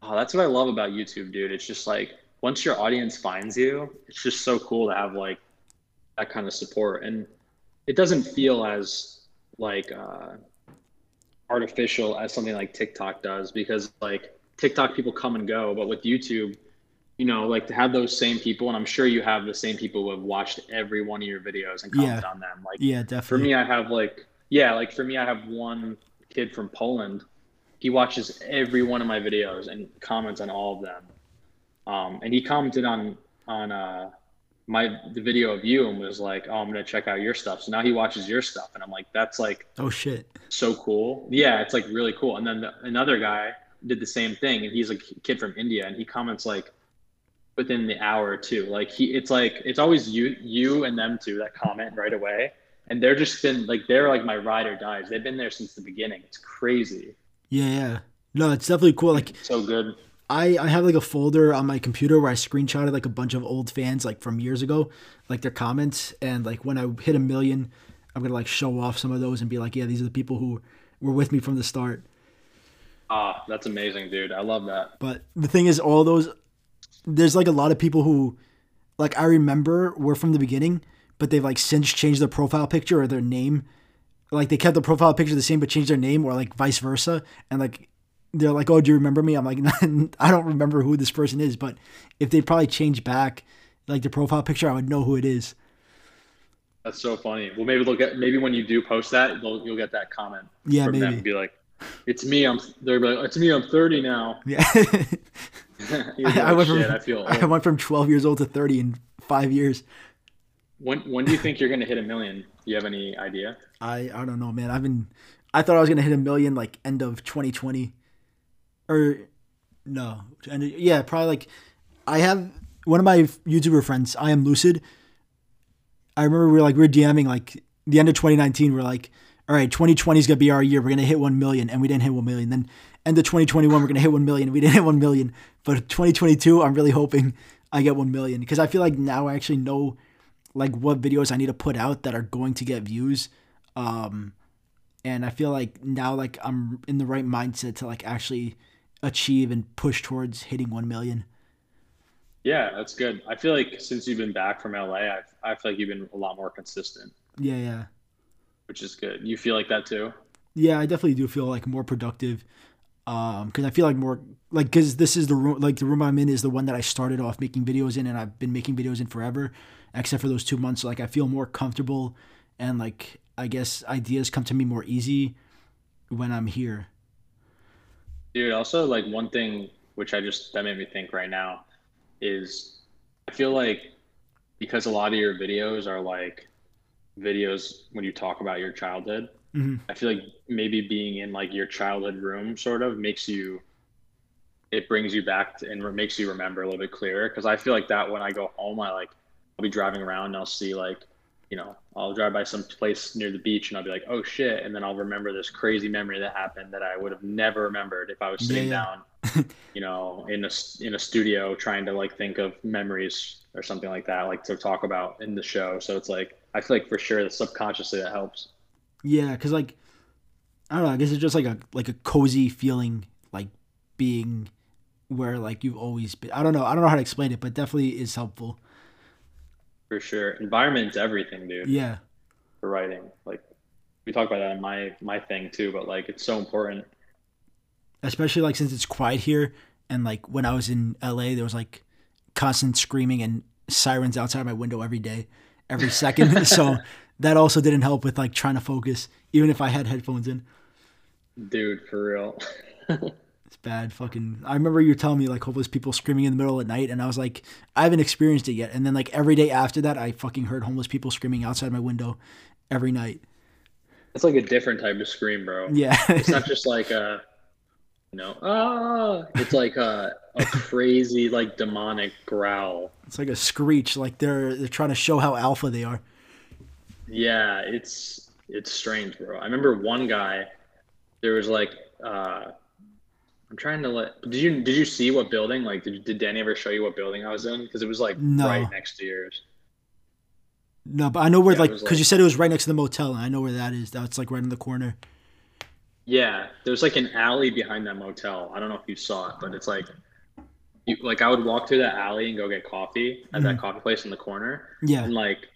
oh, that's what I love about YouTube, dude. It's just like once your audience finds you, it's just so cool to have like that kind of support. And it doesn't feel as like uh, artificial as something like TikTok does because like TikTok people come and go, but with YouTube, you know, like to have those same people, and I'm sure you have the same people who have watched every one of your videos and comment on them. Like Yeah, definitely. for me i have like yeah like for me i have one kid from poland he watches every one of my videos and comments on all of them um, and he commented on on uh, my the video of you and was like oh i'm gonna check out your stuff. So now he watches your stuff and i'm like that's like Oh shit. so cool. Yeah it's like really cool. And then the, another guy did the same thing and he's a kid from india and he comments like within the hour or two like he it's like it's always you you and them two that comment right away and they're just been like they're like my ride or dies they've been there since the beginning. It's crazy. Yeah, yeah. No, it's definitely cool. Like so good I, I have like a folder on my computer where I screenshotted like a bunch of old fans like from years ago, like their comments, and like when I hit a million, I'm gonna like show off some of those and be like, yeah, these are the people who were with me from the start. ah that's amazing dude i love that But the thing is, all those there's like a lot of people who like I remember were from the beginning, but they've like since changed their profile picture or their name. Like they kept the profile picture the same but changed their name or like vice versa. And like they're like, "Oh, do you remember me?" I'm like, "I don't remember who this person is," but if they probably change back like the profile picture, I would know who it is. That's so funny. Well, maybe they'll get maybe when you do post that, you'll get that comment. Yeah, from maybe. Them be like, "It's me. I'm." They're like, "It's me. I'm 30 now." Yeah. I, I, went from I feel. I went from 12 years old to 30 in five years. When when do you think you're gonna hit a million? Do you have any idea? I I don't know, man. I've been I thought I was gonna hit a million like end of 2020, or no, of- yeah, probably like I have one of my YouTuber friends. I am Lucid. I remember we were like we were DMing like the end of 2019. We're like, all right, 2020 is gonna be our year. We're gonna hit one million, and we didn't hit one million. Then end of 2021, we're gonna hit one million. We didn't hit one million. But 2022, I'm really hoping I get one million because I feel like now I actually know like what videos I need to put out that are going to get views. Um, and I feel like now like I'm in the right mindset to like actually achieve and push towards hitting 1 million. Yeah, that's good. I feel like since you've been back from LA, I I feel like you've been a lot more consistent, Yeah, yeah. which is good. You feel like that too? Yeah, I definitely do feel like more productive. Um, cause I feel like more like, cause this is the room, like the room I'm in is the one that I started off making videos in and I've been making videos in forever, except for those two months. So like I feel more comfortable and like, I guess ideas come to me more easy when I'm here. Dude, also like one thing which I just that made me think right now is I feel like because a lot of your videos are like videos when you talk about your childhood, Mhm. I feel like maybe being in like your childhood room sort of makes you it brings you back to, and re- makes you remember a little bit clearer because I feel like that when I go home I like I'll be driving around and I'll see like you know I'll drive by some place near the beach and I'll be like oh shit and then I'll remember this crazy memory that happened that I would have never remembered if I was sitting Yeah, down you know in a in a studio trying to like think of memories or something like that like to talk about in the show so it's like I feel like for sure that subconsciously that helps Yeah, cause like I don't know. I guess it's just like a like a cozy feeling, like being where like you've always been. I don't know. I don't know how to explain it, but definitely is helpful. For sure environment's everything dude Yeah, for writing. Like we talk about that in my my thing too, but like it's so important. especially like since it's quiet here, and like when I was in LA, there was like constant screaming and sirens outside my window every day, every second. so that also didn't help with like trying to focus, even if I had headphones in. Dude, for real. It's bad. Fucking. I remember you telling me like homeless people screaming in the middle of the night, and I was like, I haven't experienced it yet. And then like every day after that, I fucking heard homeless people screaming outside my window every night. it's like a different type of scream, bro. Yeah. It's not just like a you know, ah it's like a a crazy like demonic growl. it's like a screech. Like they're they're trying to show how alpha they are. Yeah, it's it's strange, bro. I remember one guy there was like uh I'm trying to let did you did you see what building? Like did did Danny ever show you what building I was in? Because it was like No. right next to yours. No, but I know where Yeah, like because like- you said it was right next to the motel, and I know where that is. That's like right in the corner. Yeah, there's like an alley behind that motel. I don't know if you saw it, but it's like, you, like I would walk through that alley and go get coffee at that mm. coffee place in the corner, Yeah. and like,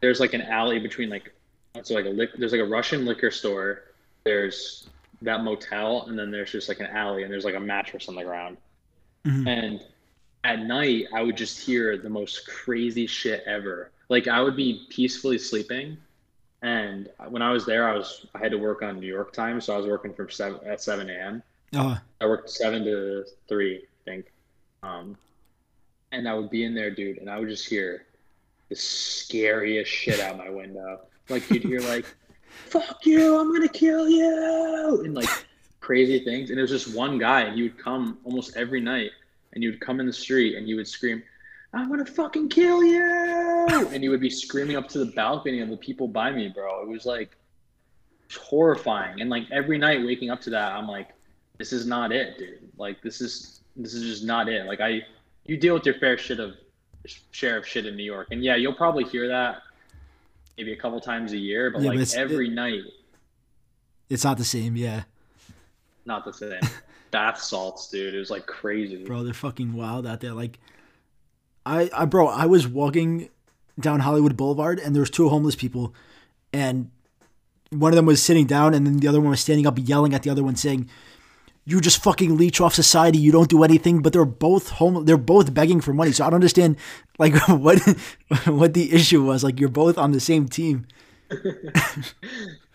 there's like an alley between like, so like a lic- there's like a Russian liquor store, there's that motel, and then there's just like an alley, and there's like a mattress on the ground, Mhm. and at night I would just hear the most crazy shit ever. Like I would be peacefully sleeping, and when I was there, I was I had to work on New York time, so I was working from seven at seven a.m. Oh, I worked seven to three, I think. Um, and I would be in there, dude, and I would just hear the scariest shit out my window. Like you'd hear like, "Fuck you, I'm gonna kill you," and like crazy things. And it was just one guy, and he would come almost every night, and he would come in the street, and he would scream, "I'm gonna fucking kill you!" and he would be screaming up to the balcony of the people by me, bro. It was like horrifying. And like every night waking up to that, I'm like, this is not it, dude. Like this is this is just not it. Like I you deal with your fair shit of share of shit in New York. And yeah, you'll probably hear that maybe a couple times a year, but Yeah, like it's- every night, it's not the same. Yeah, not the same. Bath salts, dude. It was like crazy. bro, they're fucking wild out there. Like, I, I, bro, I was walking down Hollywood Boulevard, and there was two homeless people, and one of them was sitting down, and then the other one was standing up, yelling at the other one, saying, you just fucking leech off society. You don't do anything, but they're both home. They're both begging for money. So I don't understand like what what the issue was. Like you're both on the same team.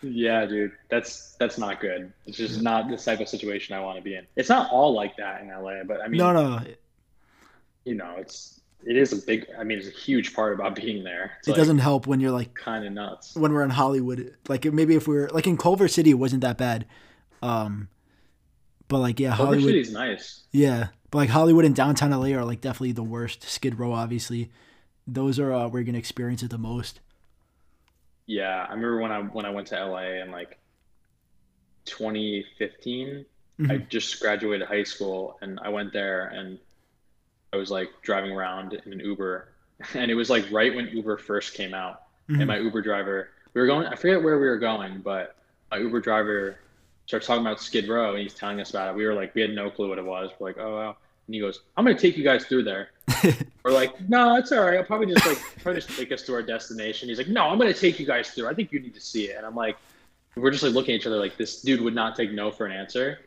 yeah, dude, that's that's not good. It's just not the type of situation I want to be in. It's not all like that in LA, but I mean, no, no, you know, it's it is a big. I mean, it's a huge part about being there. It's it like doesn't help when you're like kind of nuts. when we're in Hollywood. Like maybe if we are like in Culver City, it wasn't that bad. Um, but like yeah, Culver Hollywood. is nice. Yeah, but like Hollywood and downtown LA are like definitely the worst. Skid Row, obviously, those are uh, where you're gonna experience it the most. Yeah, I remember when I when I went to LA in like 2015. I Mhm. just graduated high school, and I went there, and I was like driving around in an Uber, and it was like right when Uber first came out, Mhm. and my Uber driver, we were going, I forget where we were going, but my Uber driver starts talking about Skid Row, and he's telling us about it. We were like, we had no clue what it was. We're like, oh wow. And he goes, I'm gonna take you guys through there. We're like, no, it's all right. I'll probably just like probably just take us to our destination. He's like, no, I'm gonna take you guys through. I think you need to see it. And I'm like, we're just like looking at each other like this dude would not take no for an answer.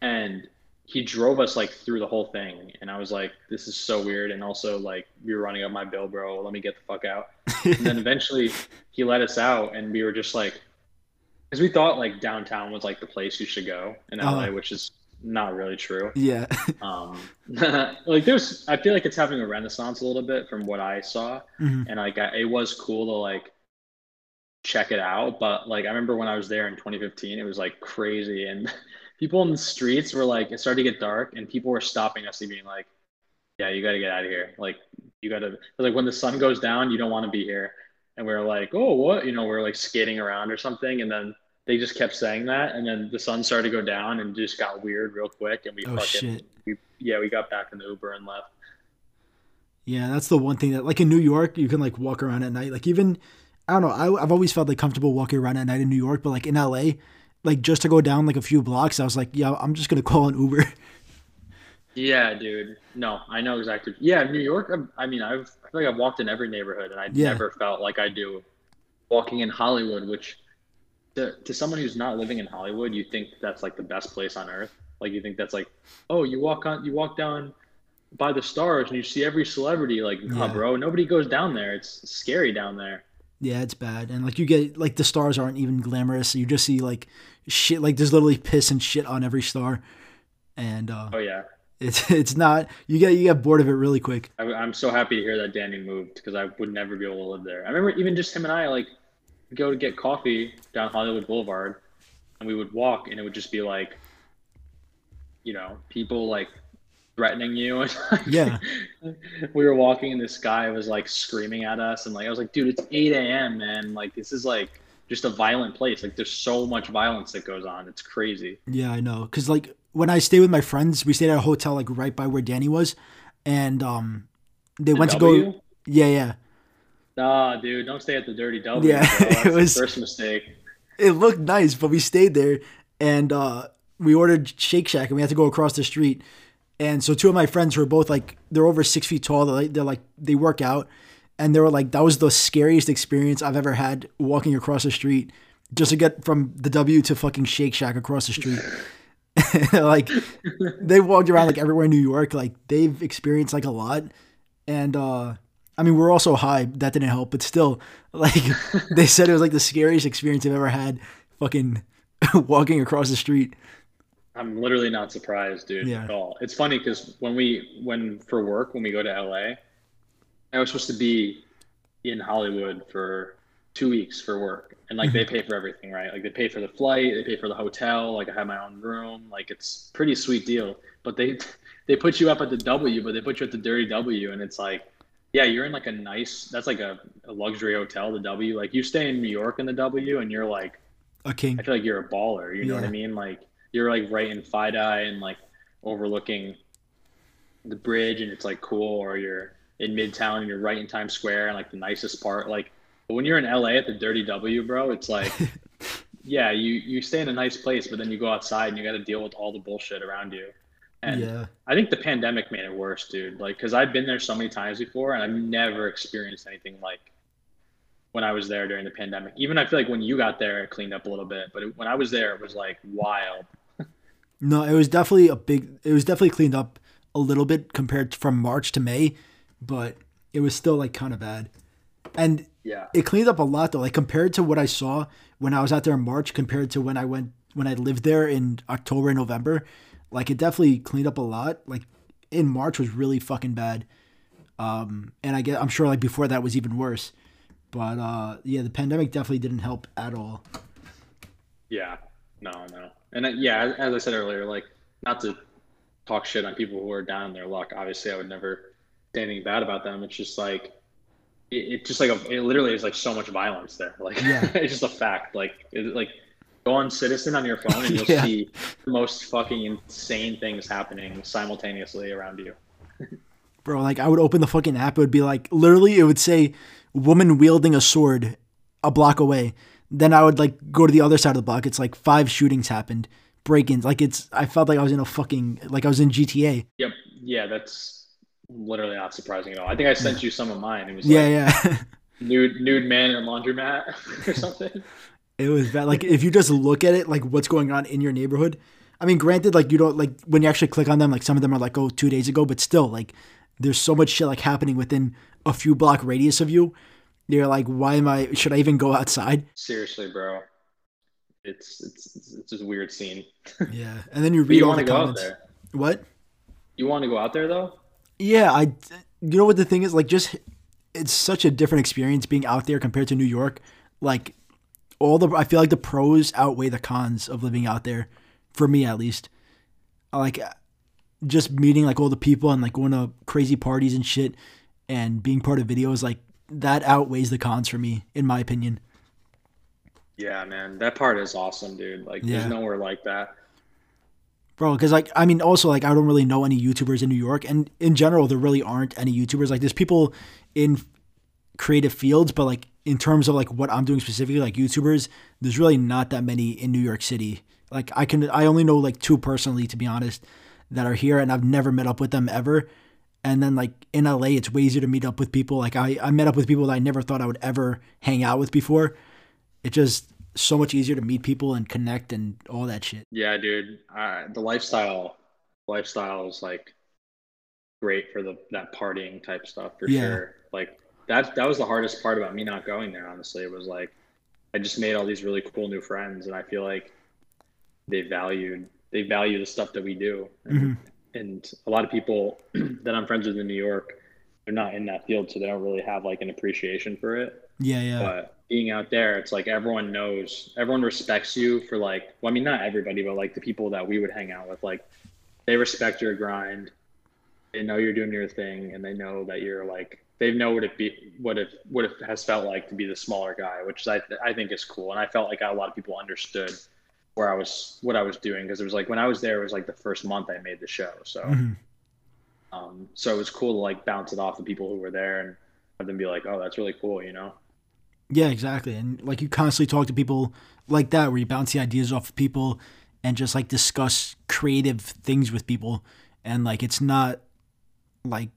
And he drove us like through the whole thing. And I was like, this is so weird. And also like you're running up my bill, bro. Let me get the fuck out. And then eventually he let us out and we were just like because we thought like downtown was like the place you should go in LA, Uh-huh. which is not really true. yeah, Um, like there's, I feel like it's having a renaissance a little bit from what I saw, Mhm. and like I, it was cool to like check it out. But like I remember when I was there in 2015, it was like crazy, and people in the streets were like, it started to get dark, and people were stopping us and being like, "Yeah, you got to get out of here. Like you got to like when the sun goes down, you don't want to be here." And we are like, "Oh, what?" You know, we are like skating around or something, and then. They just kept saying that, and then the sun started to go down, and just got weird real quick, and we Oh, fucking shit. we yeah we got back in the Uber and left. yeah. That's the one thing that like in New York, you can like walk around at night. Like even I don't know. I, I've always felt like comfortable walking around at night in New York, but like in LA, like just to go down like a few blocks, I was like, yeah, I'm just gonna call an Uber. Yeah, dude. No, I know exactly. Yeah, New York. I'm- I mean, I've I feel like I've walked in every neighborhood, and I Yeah. never felt like I do walking in Hollywood. Which, to, to someone who's not living in Hollywood, you think that's like the best place on earth. Like you think that's like, oh, you walk on, you walk down by the stars, and you see every celebrity. Like, nah, Yeah. bro, nobody goes down there. It's scary down there. Yeah, it's bad. And like you get like the stars aren't even glamorous. You just see like shit like there's literally piss and shit on every star. And uh Oh yeah. it's it's not you get you get bored of it really quick. I, I'm so happy to hear that Danny moved because I would never be able to live there. I remember even just him and I like go to get coffee down Hollywood Boulevard, and we would walk, and it would just be like, you know, people like threatening you. And, Yeah. we were walking, and this guy was like screaming at us, and like I was like, dude, it's 8 a.m. man. Like this is like just a violent place. Like there's so much violence that goes on. It's crazy. Yeah, I know. Cause like when I stay with my friends, we stayed at a hotel like right by where Danny was, and um they went to go Yeah, yeah. Nah, dude, don't stay at the Dirty W. Yeah, it was- first mistake. It looked nice, but we stayed there and uh we ordered Shake Shack and we had to go across the street. And so two of my friends who are both like they're over six feet tall. They're like, they're like they work out, and they were like that was the scariest experience I've ever had walking across the street just to get from the W to fucking Shake Shack across the street. like they walked around like everywhere in New York. Like they've experienced like a lot, and uh I mean we're also high. That didn't help, but still, like they said it was like the scariest experience I've ever had. Fucking walking across the street. I'm literally not surprised, dude, Yeah. at all. It's funny because when we when for work when we go to LA, I was supposed to be in Hollywood for two weeks for work, and like they mm-hmm. pay for everything, right? Like they pay for the flight, they pay for the hotel. Like I have my own room. Like it's pretty sweet deal. But they they put you up at the W, but they put you at the dirty W, and it's like. Yeah, you're in like a nice. That's like a, a luxury hotel, the W. Like you stay in New York in the W, and you're like A king. I feel like you're a baller. You know what I mean? Like you're like right in FiDi and like overlooking the bridge, and it's like cool. Or you're in Midtown and you're right in Times Square and like the nicest part. Like when you're in LA at the Dirty W, bro, it's like yeah, you you stay in a nice place, but then you go outside and you got to deal with all the bullshit around you. And yeah. I think the pandemic made it worse, dude. Like, cause I've been there so many times before, and I've never experienced anything like when I was there during the pandemic. Even I feel like when you got there, it cleaned up a little bit, but it, when I was there, it was like wild. No, it was definitely a big. It was definitely cleaned up a little bit compared to, from March to May, but it was still like kind of bad. And Yeah. it cleaned up a lot though. Like compared to what I saw when I was out there in March, compared to when I went when I lived there in October and November, like it definitely cleaned up a lot. Like in March was really fucking bad. Um, and I get I'm sure like before that was even worse. But uh, yeah, the pandemic definitely didn't help at all. Yeah, no, no, and uh, yeah, as, as I said earlier, like not to talk shit on people who are down in their luck. Obviously, I would never say anything bad about them. It's just like it, it just like a, it literally is like so much violence there. Like Yeah. it's just a fact. Like it, like go on Citizen on your phone and you'll Yeah. see the most fucking insane things happening simultaneously around you. Bro, like I would open the fucking app, it would be like literally it would say woman wielding a sword a block away. Then I would like go to the other side of the block. It's like five shootings happened, break-ins. Like it's I felt like I was in a fucking like I was in GTA. Yep. Yeah, that's literally not surprising at all. I think I sent you some of mine. It was Yeah, like yeah. nude nude man in a laundromat or something. It was bad. Like if you just look at it, like what's going on in your neighborhood. I mean, granted, like you don't like when you actually click on them, like some of them are like, oh, two days ago, but still, like there's so much shit like happening within a few block radius of you. You're like, why am I? Should I even go outside? Seriously, bro. It's it's it's, just a weird scene. Yeah, and then you read you all the to go out comments. there. What? You want to go out there though? Yeah, I. You know what the thing is? Like, just it's such a different experience being out there compared to New York. Like, all the I feel like the pros outweigh the cons of living out there, for me at least. Like, just meeting like all the people and like going to crazy parties and shit, and being part of videos like that outweighs the cons for me, in my opinion. Yeah, man. That part is awesome, dude. Like Yeah. there's nowhere like that. bro because like i mean also like i don't really know any youtubers in new york and in general there really aren't any youtubers like there's people in creative fields but like in terms of like what i'm doing specifically like youtubers there's really not that many in new york city like i can i only know like two personally to be honest that are here and i've never met up with them ever and then like in la it's way easier to meet up with people like i, I met up with people that i never thought i would ever hang out with before it's just so much easier to meet people and connect and all that shit Yeah, dude. Uh, the lifestyle lifestyle is like great for the that partying type stuff for Yeah. sure. Like that that was the hardest part about me not going there, honestly. It was like I just made all these really cool new friends and I feel like they valued they value the stuff that we do. And, Mhm. and a lot of people that I'm friends with in New York, they're not in that field, so they don't really have like an appreciation for it. yeah yeah But being out there, it's like everyone knows, everyone respects you for like, well, I mean, not everybody, but like the people that we would hang out with, like they respect your grind. They know you're doing your thing, and they know that you're like, they know what it be, what it, what it has felt like to be the smaller guy, which I, I think is cool. And I felt like a lot of people understood where I was, what I was doing, because it was like when I was there, it was like the first month I made the show, so. Mhm. Um, so it was cool to like bounce it off the people who were there and have them be like, "Oh, that's really cool," you know? Yeah, exactly. And like you constantly talk to people like that where you bounce the ideas off of people and just like discuss creative things with people. And like it's not like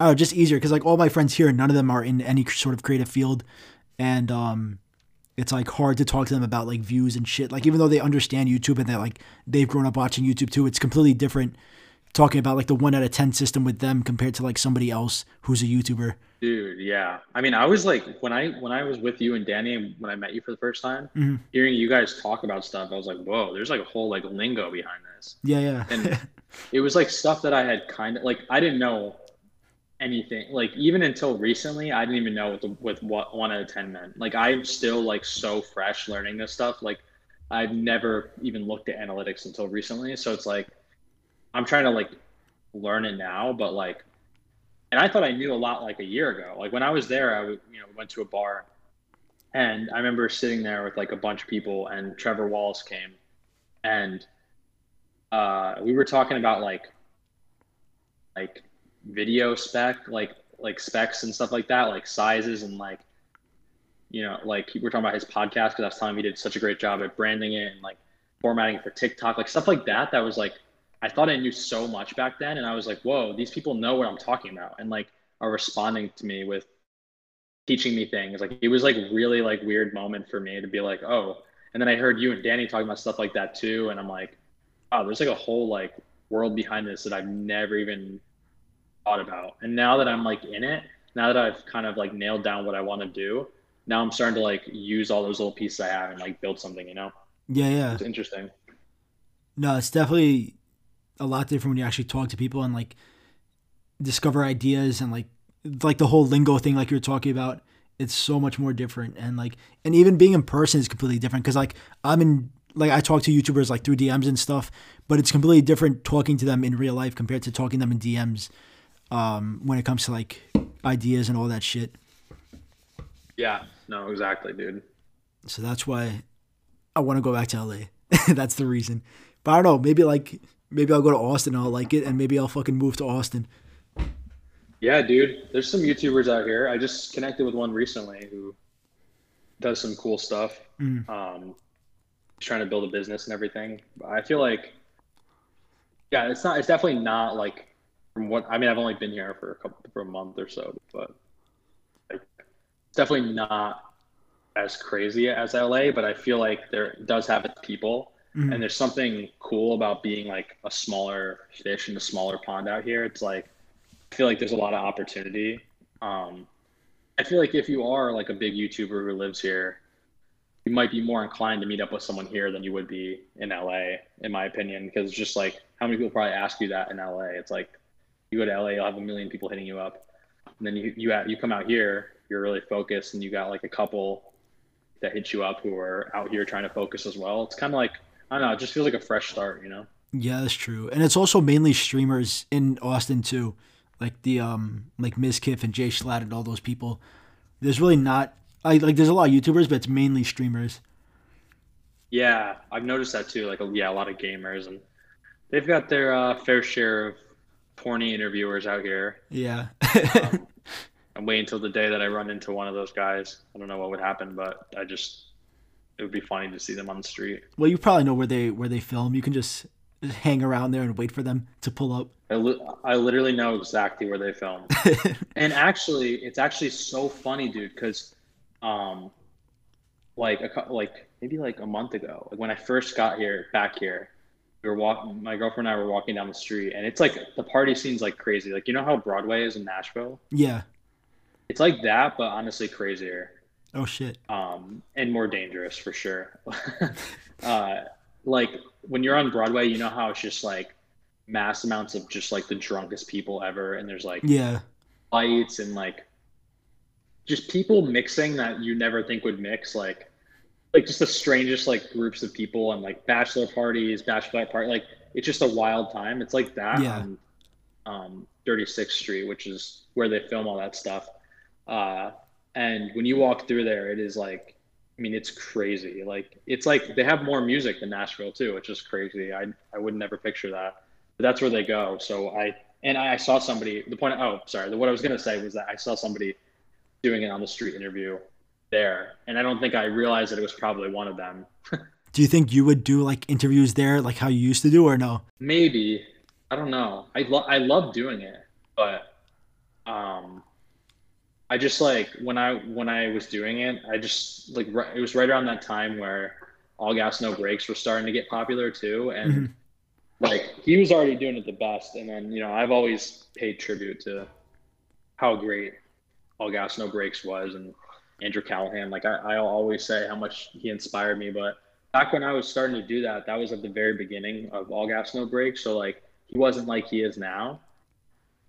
oh, just easier because like all my friends here, none of them are in any sort of creative field. And um it's like hard to talk to them about like views and shit. Like even though they understand YouTube and they're like they've grown up watching YouTube too, it's completely different talking about like the one out of ten system with them compared to like somebody else who's a YouTuber. Dude, yeah. I mean, I was like when I when I was with you and Danny and when I met you for the first time, Mhm. hearing you guys talk about stuff, I was like, "Whoa, there's like a whole like lingo behind this." Yeah, yeah. And it was like stuff that I had kind of like I didn't know anything. Like even until recently, I didn't even know what the with what one out of ten meant. Like I'm still like so fresh learning this stuff. Like I've never even looked at analytics until recently. So it's like I'm trying to like learn it now, but like and I thought I knew a lot like a year ago. Like when I was there, I you know went to a bar, and I remember sitting there with like a bunch of people, and Trevor Wallace came, and uh, we were talking about like like video spec, like like specs and stuff like that, like sizes and like you know like we we're talking about his podcast because I was telling him he did such a great job at branding it and like formatting for TikTok, like stuff like that. That was like I thought I knew so much back then, and I was like, whoa, these people know what I'm talking about, and like are responding to me with teaching me things. Like it was like really like weird moment for me to be like, oh. And then I heard you and Danny talking about stuff like that too, and I'm like, oh, there's like a whole like world behind this that I've never even thought about. And now that I'm like in it, now that I've kind of like nailed down what I want to do, now I'm starting to like use all those little pieces I have and like build something, you know? Yeah, yeah. It's interesting. No, it's definitely a lot different when you actually talk to people and like discover ideas and like like the whole lingo thing like you're talking about it's so much more different and like and even being in person is completely different because like i'm in like i talk to youtubers like through dms and stuff but it's completely different talking to them in real life compared to talking to them in dms um when it comes to like ideas and all that shit Yeah, no, exactly, dude. so that's why i want to go back to la that's the reason but i don't know maybe like maybe i'll go to austin and i'll like it and maybe i'll fucking move to austin Yeah, dude. There's some YouTubers out here. I just connected with one recently who does some cool stuff. Mm. Um, trying to build a business and everything. I feel like, yeah, it's not. It's definitely not like from what I mean. I've only been here for a couple for a month or so, but like, it's definitely not as crazy as LA. But I feel like there does have its people, Mhm. and there's something cool about being like a smaller fish in a smaller pond out here. It's like I feel like there's a lot of opportunity. Um, I feel like if you are like a big YouTuber who lives here, you might be more inclined to meet up with someone here than you would be in LA, in my opinion. Because just like how many people probably ask you that in LA? It's like you go to LA, you'll have a million people hitting you up, and then you you you come out here, you're really focused, and you got like a couple that hit you up who are out here trying to focus as well. It's kind of like I don't know, it just feels like a fresh start, you know? Yeah, that's true. And it's also mainly streamers in Austin too. Like the um like Mizkif and Jay Schlatt and all those people. There's really not like like there's a lot of YouTubers, but it's mainly streamers. Yeah, I've noticed that too. Like, yeah, a lot of gamers, and they've got their uh, fair share of porny interviewers out here. Yeah. Um, I'm waiting until the day that I run into one of those guys. I don't know what would happen, but I just it would be funny to see them on the street. well, you probably know where they where they film. You can just hang around there and wait for them to pull up. I, li- I literally know exactly where they film. and actually, it's actually so funny, dude, because um, like a like maybe like a month ago, like when I first got here back here, we were walking. My girlfriend and I were walking down the street, and it's like the party scene's like crazy. Like you know how Broadway is in Nashville? yeah. It's like that, but honestly crazier. Oh shit. um, and more dangerous for sure. uh, like when you're on Broadway, you know how it's just like mass amounts of just like the drunkest people ever, and there's like Yeah. fights and like just people mixing that you never think would mix, like like just the strangest like groups of people and like bachelor parties, bachelorette party, like it's just a wild time. It's like that Yeah. on um, 36th Street, which is where they film all that stuff. Uh, and when you walk through there, it is like, I mean, it's crazy. Like, it's like they have more music than Nashville too, which is crazy. I I would never picture that. But that's where they go. So I and I saw somebody. The point. Oh, sorry. The, what I was gonna say was that I saw somebody doing it on the street interview there, and I don't think I realized that it was probably one of them. Do you think you would do like interviews there like how you used to do or no? Maybe I don't know. I lo- I love doing it, but um, I just like when I when I was doing it, I just like it was right around that time where all gas no brakes were starting to get popular too, and Mhm. like he was already doing it the best, and then you know I've always paid tribute to how great all gas no brakes was, and Andrew Callaghan. Like I I always say how much he inspired me, but back when I was starting to do that, that was at the very beginning of all gas no brakes. So like he wasn't like he is now,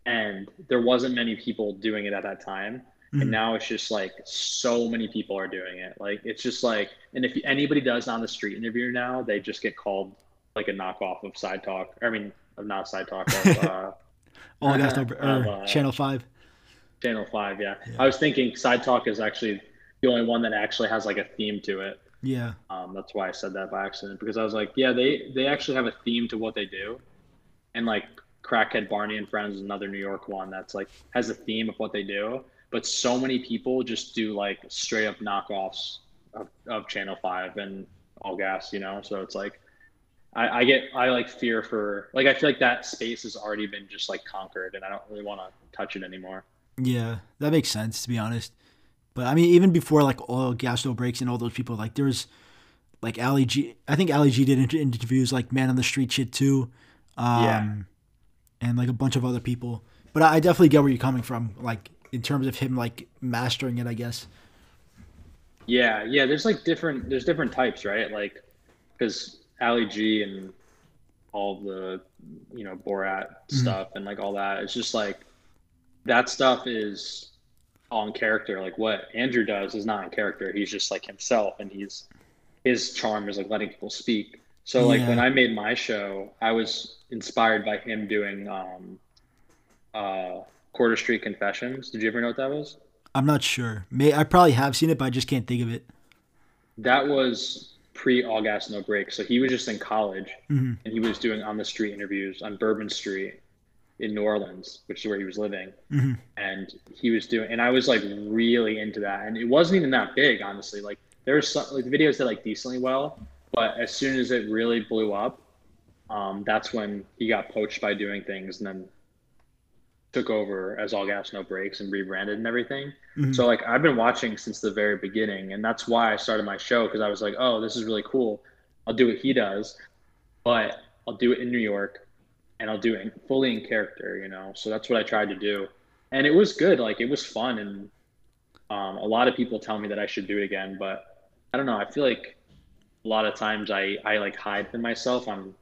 and there wasn't many people doing it at that time. Mhm. And now it's just like so many people are doing it. Like it's just like, and if anybody does on the street interview now, they just get called like a knockoff of Side Talk. I mean, of not Side Talk, of uh, All gas no br- or Uh, Channel Five. Channel Five. Yeah. Yeah. I was thinking Side Talk is actually the only one that actually has like a theme to it. Yeah. Um, that's why I said that by accident because I was like, yeah, they they actually have a theme to what they do, and like Crackhead Barney and Friends is another New York one that's like has a theme of what they do, but so many people just do like straight up knockoffs of, of Channel Five and All Gas, you know. So it's like I, I get I like fear for like I feel like that space has already been just like conquered, and I don't really want to touch it anymore. Yeah, that makes sense to be honest. But I mean, even before like all gas no brakes and all those people, like there's like Ali G. I think Ali G did inter- interviews like Man on the Street shit too. Um, Yeah. And like a bunch of other people. But I, I definitely get where you're coming from, like in terms of him like mastering it. I guess. Yeah, yeah. There's like different. There's different types, right? Like, because Ali G and all the you know Borat stuff and like all that. It's just like that stuff is on character. Like what Andrew does is not in character. He's just like himself, and he's his charm is like letting people speak. So like Yeah. when I made my show, I was inspired by him doing um, uh, Quarter Street Confessions. Did you ever know what that was? I'm not sure. May I probably have seen it, but I just can't think of it. That was pre All Gas No Brake. So he was just in college Mhm. and he was doing on the street interviews on Bourbon Street in New Orleans, which is where he was living. Mhm. And he was doing, and I was like really into that. And it wasn't even that big, honestly. Like there was some, like the videos did like decently well, but as soon as it really blew up, um, that's when he got poached by doing things and then took over as All Gas No Brakes and rebranded and everything. Mhm. So like I've been watching since the very beginning, and that's why I started my show because I was like, oh, this is really cool. I'll do what he does, but I'll do it in New York, and I'll do it fully in character, you know. So that's what I tried to do, and it was good. Like it was fun, and um, a lot of people tell me that I should do it again, but I don't know. I feel like a lot of times I I like hide from myself. I'm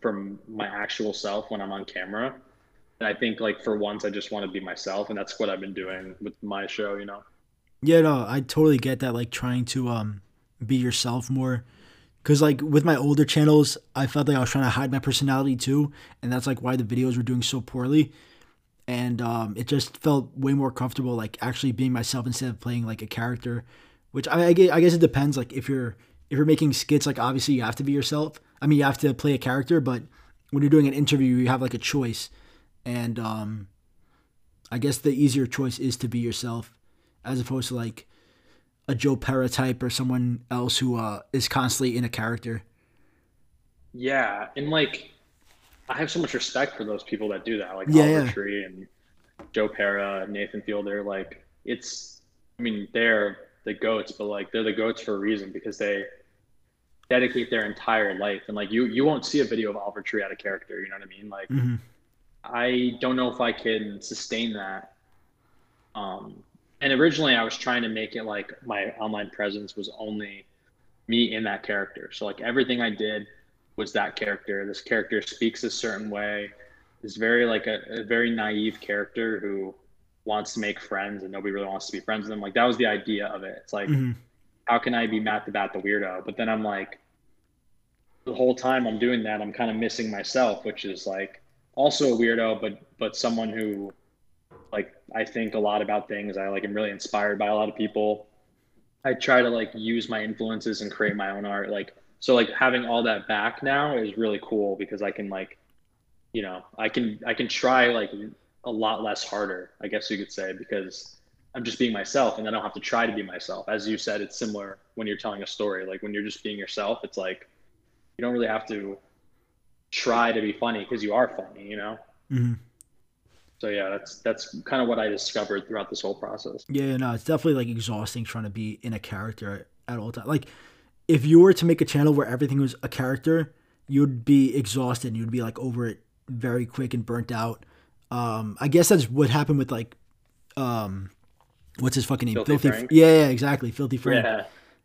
from my actual self when I'm on camera. And I think like for once I just want to be myself and that's what I've been doing with my show, you know. Yeah, no, I totally get that. Like trying to um be yourself more, because like with my older channels, I felt like I was trying to hide my personality too, and that's like why the videos were doing so poorly. And um, it just felt way more comfortable, like actually being myself instead of playing like a character. Which I, I guess it depends. Like if you're if you're making skits, like obviously you have to be yourself. I mean, you have to play a character, but when you're doing an interview, you have like a choice, and um, I guess the easier choice is to be yourself as opposed to like a Joe Pera type or someone else who uh, is constantly in a character. Yeah, and like I have so much respect for those people that do that, like Yeah, Oliver yeah. Tree and Joe Pera, Nathan Fielder. Like it's, I mean, they're the goats, but like they're the goats for a reason because they dedicate their entire life. And like you, you won't see a video of Oliver Tree out of character. You know what I mean? Like hmm I don't know if I can sustain that. Um, and originally I was trying to make it like my online presence was only me in that character. So like everything I did was that character. This character speaks a certain way. Is very like a, a very naive character who wants to make friends and nobody really wants to be friends with them. Like that was the idea of it. It's like hmm how can I be Matt the Bat the weirdo? But then I'm like, the whole time I'm doing that, I'm kind of missing myself, which is like also a weirdo, but but someone who like I think a lot about things. I like am really inspired by a lot of people. I try to like use my influences and create my own art. Like so like having all that back now is really cool because I can like, you know, I can I can try like a lot less harder, I guess you could say, because I'm just being myself and I don't have to try to be myself. As you said, it's similar when you're telling a story. Like when you're just being yourself, it's like you don't really have to try to be funny because you are funny, you know? hmm So yeah, that's that's kind of what I discovered throughout this whole process. Yeah, no, it's definitely like exhausting trying to be in a character at all times. Like, if you were to make a channel where everything was a character, you'd be exhausted. You'd be like over it very quick and burnt out. Um, I guess that's what happened with like, um, what's his fucking name? Filthy Frank? Yeah, yeah, exactly. Filthy Frank. Yeah.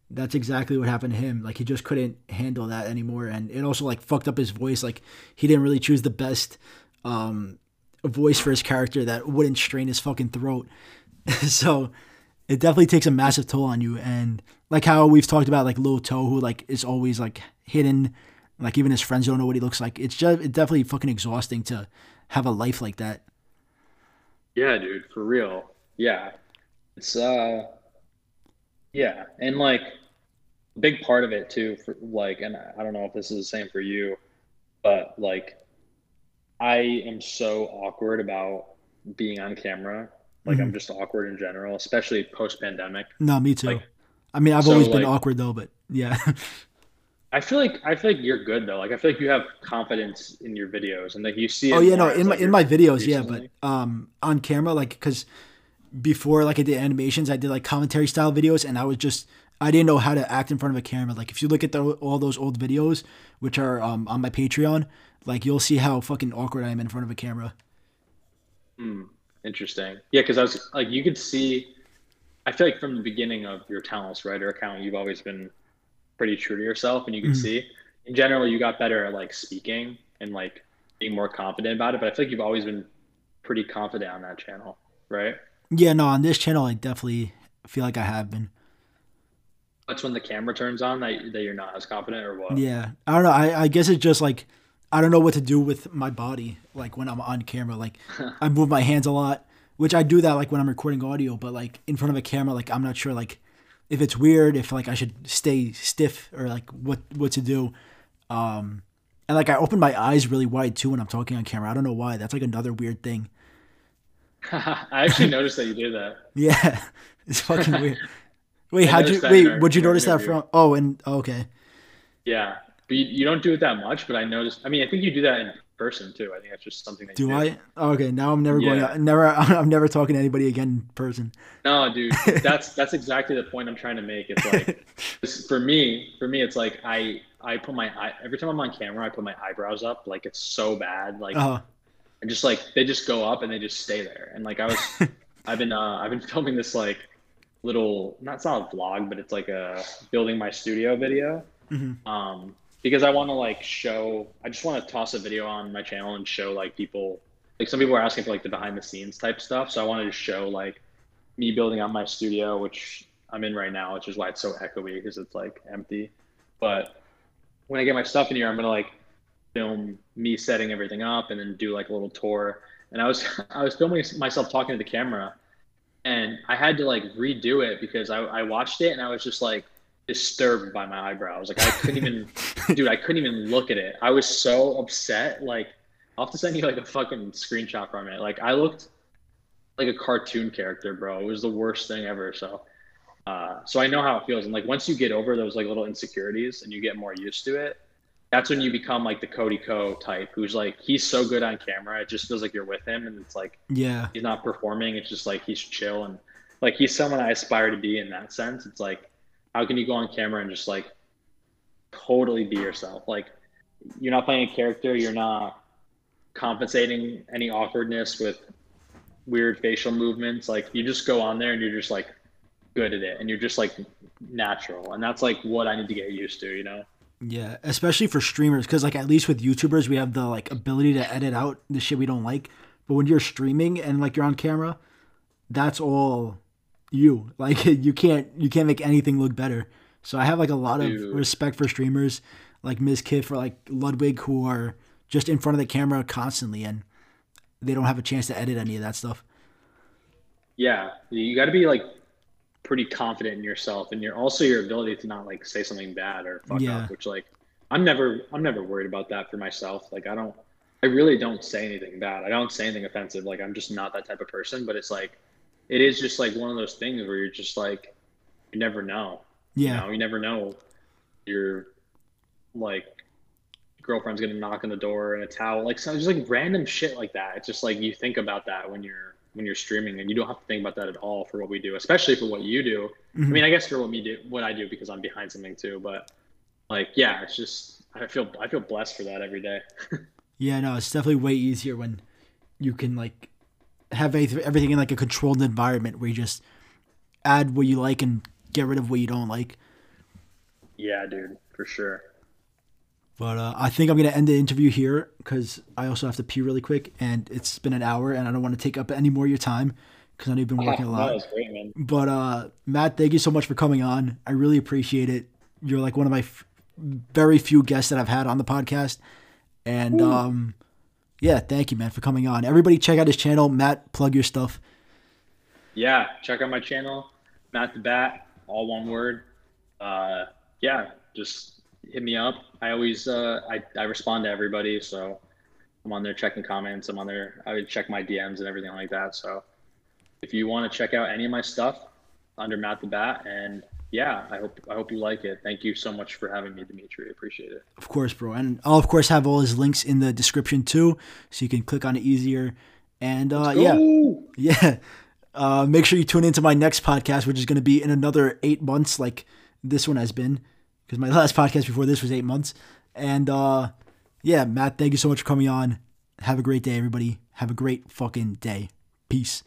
That's exactly what happened to him. Like he just couldn't handle that anymore, and it also like fucked up his voice. Like he didn't really choose the best um, voice for his character that wouldn't strain his fucking throat. so it definitely takes a massive toll on you. And like how we've talked about, like Lil Toe, who like is always like hidden, like even his friends don't know what he looks like. It's just it's definitely fucking exhausting to have a life like that. Yeah, dude, for real. Yeah. It's uh yeah, and like a big part of it too for like and I don't know if this is the same for you, but like I am so awkward about being on camera. Like I'm just awkward in general, especially post pandemic. No, me too. Like- I mean, I've so, always been like- awkward though, but yeah. I feel like I feel like you're good though. Like I feel like you have confidence in your videos and like you see Oh yeah, no, in my in my videos, yeah, but um on camera, like, cause before like I did animations, I did like commentary style videos, and I was just I didn't know how to act in front of a camera. Like if you look at the, all those old videos, which are um, on my Patreon, like you'll see how fucking awkward I am in front of a camera. Hmm. Interesting. Yeah, because I was like, you could see. I feel like from the beginning of your Talentless Writer account, you've always been pretty true to yourself, and you can Mhm. see. In general, you got better at like speaking and like being more confident about it. But I feel like you've always been pretty confident on that channel, right? Yeah, no, on this channel, I definitely feel like I have been. That's when the camera turns on that, that you're not as confident, or what? Yeah, I don't know. I, I guess it's just like I don't know what to do with my body. Like when I'm on camera, like I move my hands a lot, which I do that like when I'm recording audio. But like in front of a camera, like I'm not sure like if it's weird, if like I should stay stiff or like what what to do. Um, and like I open my eyes really wide too when I'm talking on camera. I don't know why. That's like another weird thing. I actually noticed that you did that. Yeah, it's fucking weird. Wait, how'd you wait? Would you notice that from? Oh, and okay. Yeah, but you, you don't do it that much. But I noticed. I mean, I think you do that in person too. I think that's just something that you Do I? Okay, now I'm never going Yeah. out. Never. I'm never talking to anybody again in person. No, dude, that's that's exactly the point I'm trying to make. It's like for me, for me, it's like I I put my eye every time I'm on camera, I put my eyebrows up. Like it's so bad. Like Uh, and just like they just go up and they just stay there. And like I was, I've been uh I've been filming this like little not it's not a vlog, but it's like a building my studio video. mhm. um, because I want to like show. I just want to toss a video on my channel and show like people. Like some people are asking for like the behind the scenes type stuff, so I wanted to show like me building out my studio, which I'm in right now, which is why it's so echoey because it's like empty. But when I get my stuff in here, I'm gonna like film me setting everything up and then do like a little tour. And I was I was filming myself talking to the camera, and I had to like redo it because I, I watched it and I was just like disturbed by my eyebrows. Like I couldn't even, dude, I couldn't even look at it. I was so upset. Like I'll have to send you like a fucking screenshot from it. Like I looked like a cartoon character, bro. It was the worst thing ever. So, uh, so I know how it feels. And like once you get over those like little insecurities and you get more used to it, that's when you become like the Cody Ko type, who's like he's so good on camera, it just feels like you're with him, and it's like Yeah. he's not performing. It's just like he's chill and like he's someone I aspire to be in that sense. It's like how can you go on camera and just like totally be yourself? Like you're not playing a character, you're not compensating any awkwardness with weird facial movements. Like you just go on there and you're just like good at it and you're just like natural. And that's like what I need to get used to, you know? Yeah, especially for streamers, because like at least with YouTubers, we have the like ability to edit out the shit we don't like. But when you're streaming and like you're on camera, that's all you. Like you can't you can't make anything look better. So I have like a lot of Dude. respect for streamers like Mizkif for like Ludwig who are just in front of the camera constantly and they don't have a chance to edit any of that stuff. Yeah, you got to be like pretty confident in yourself and your also your ability to not like say something bad or fuck Yeah. up, which like I'm never I'm never worried about that for myself. Like I don't I really don't say anything bad. I don't say anything offensive. Like I'm just not that type of person, but it's like it is just like one of those things where you're just like you never know. Yeah. You know, you never know your like girlfriend's gonna knock on the door in a towel. Like so just like random shit like that. It's just like you think about that when you're when you're streaming and you don't have to think about that at all for what we do, especially for what you do. I Mhm. mean I guess for what me do what I do because I'm behind something too, but like yeah, it's just I feel I feel blessed for that every day. Yeah, no, it's definitely way easier when you can like have everything in like a controlled environment where you just add what you like and get rid of what you don't like. Yeah, dude, for sure. But uh, I think I'm gonna end the interview here because I also have to pee really quick, and it's been an hour, and I don't want to take up any more of your time because I know you've been working a Oh, lot. That was great, man. But uh, Matt, thank you so much for coming on. I really appreciate it. You're like one of my f- very few guests that I've had on the podcast, and um, yeah, thank you, man, for coming on. Everybody, check out his channel. Matt, plug your stuff. Yeah, check out my channel, Matt the Bat, all one word. Uh, yeah, just hit me up. I always uh, I I respond to everybody, so I'm on there checking comments. I'm on there. I would check my DMs and everything like that. So if you want to check out any of my stuff under Matt the Bat, and yeah, I hope I hope you like it. Thank you so much for having me, Dimitri. I appreciate it. Of course, bro. And I'll of course have all his links in the description too, so you can click on it easier. And uh, yeah, yeah. Uh, make sure you tune into my next podcast, which is going to be in another eight months, like this one has been because my last podcast before this was eight months. And uh, yeah, Matt, thank you so much for coming on. Have a great day, everybody. Have a great fucking day. Peace.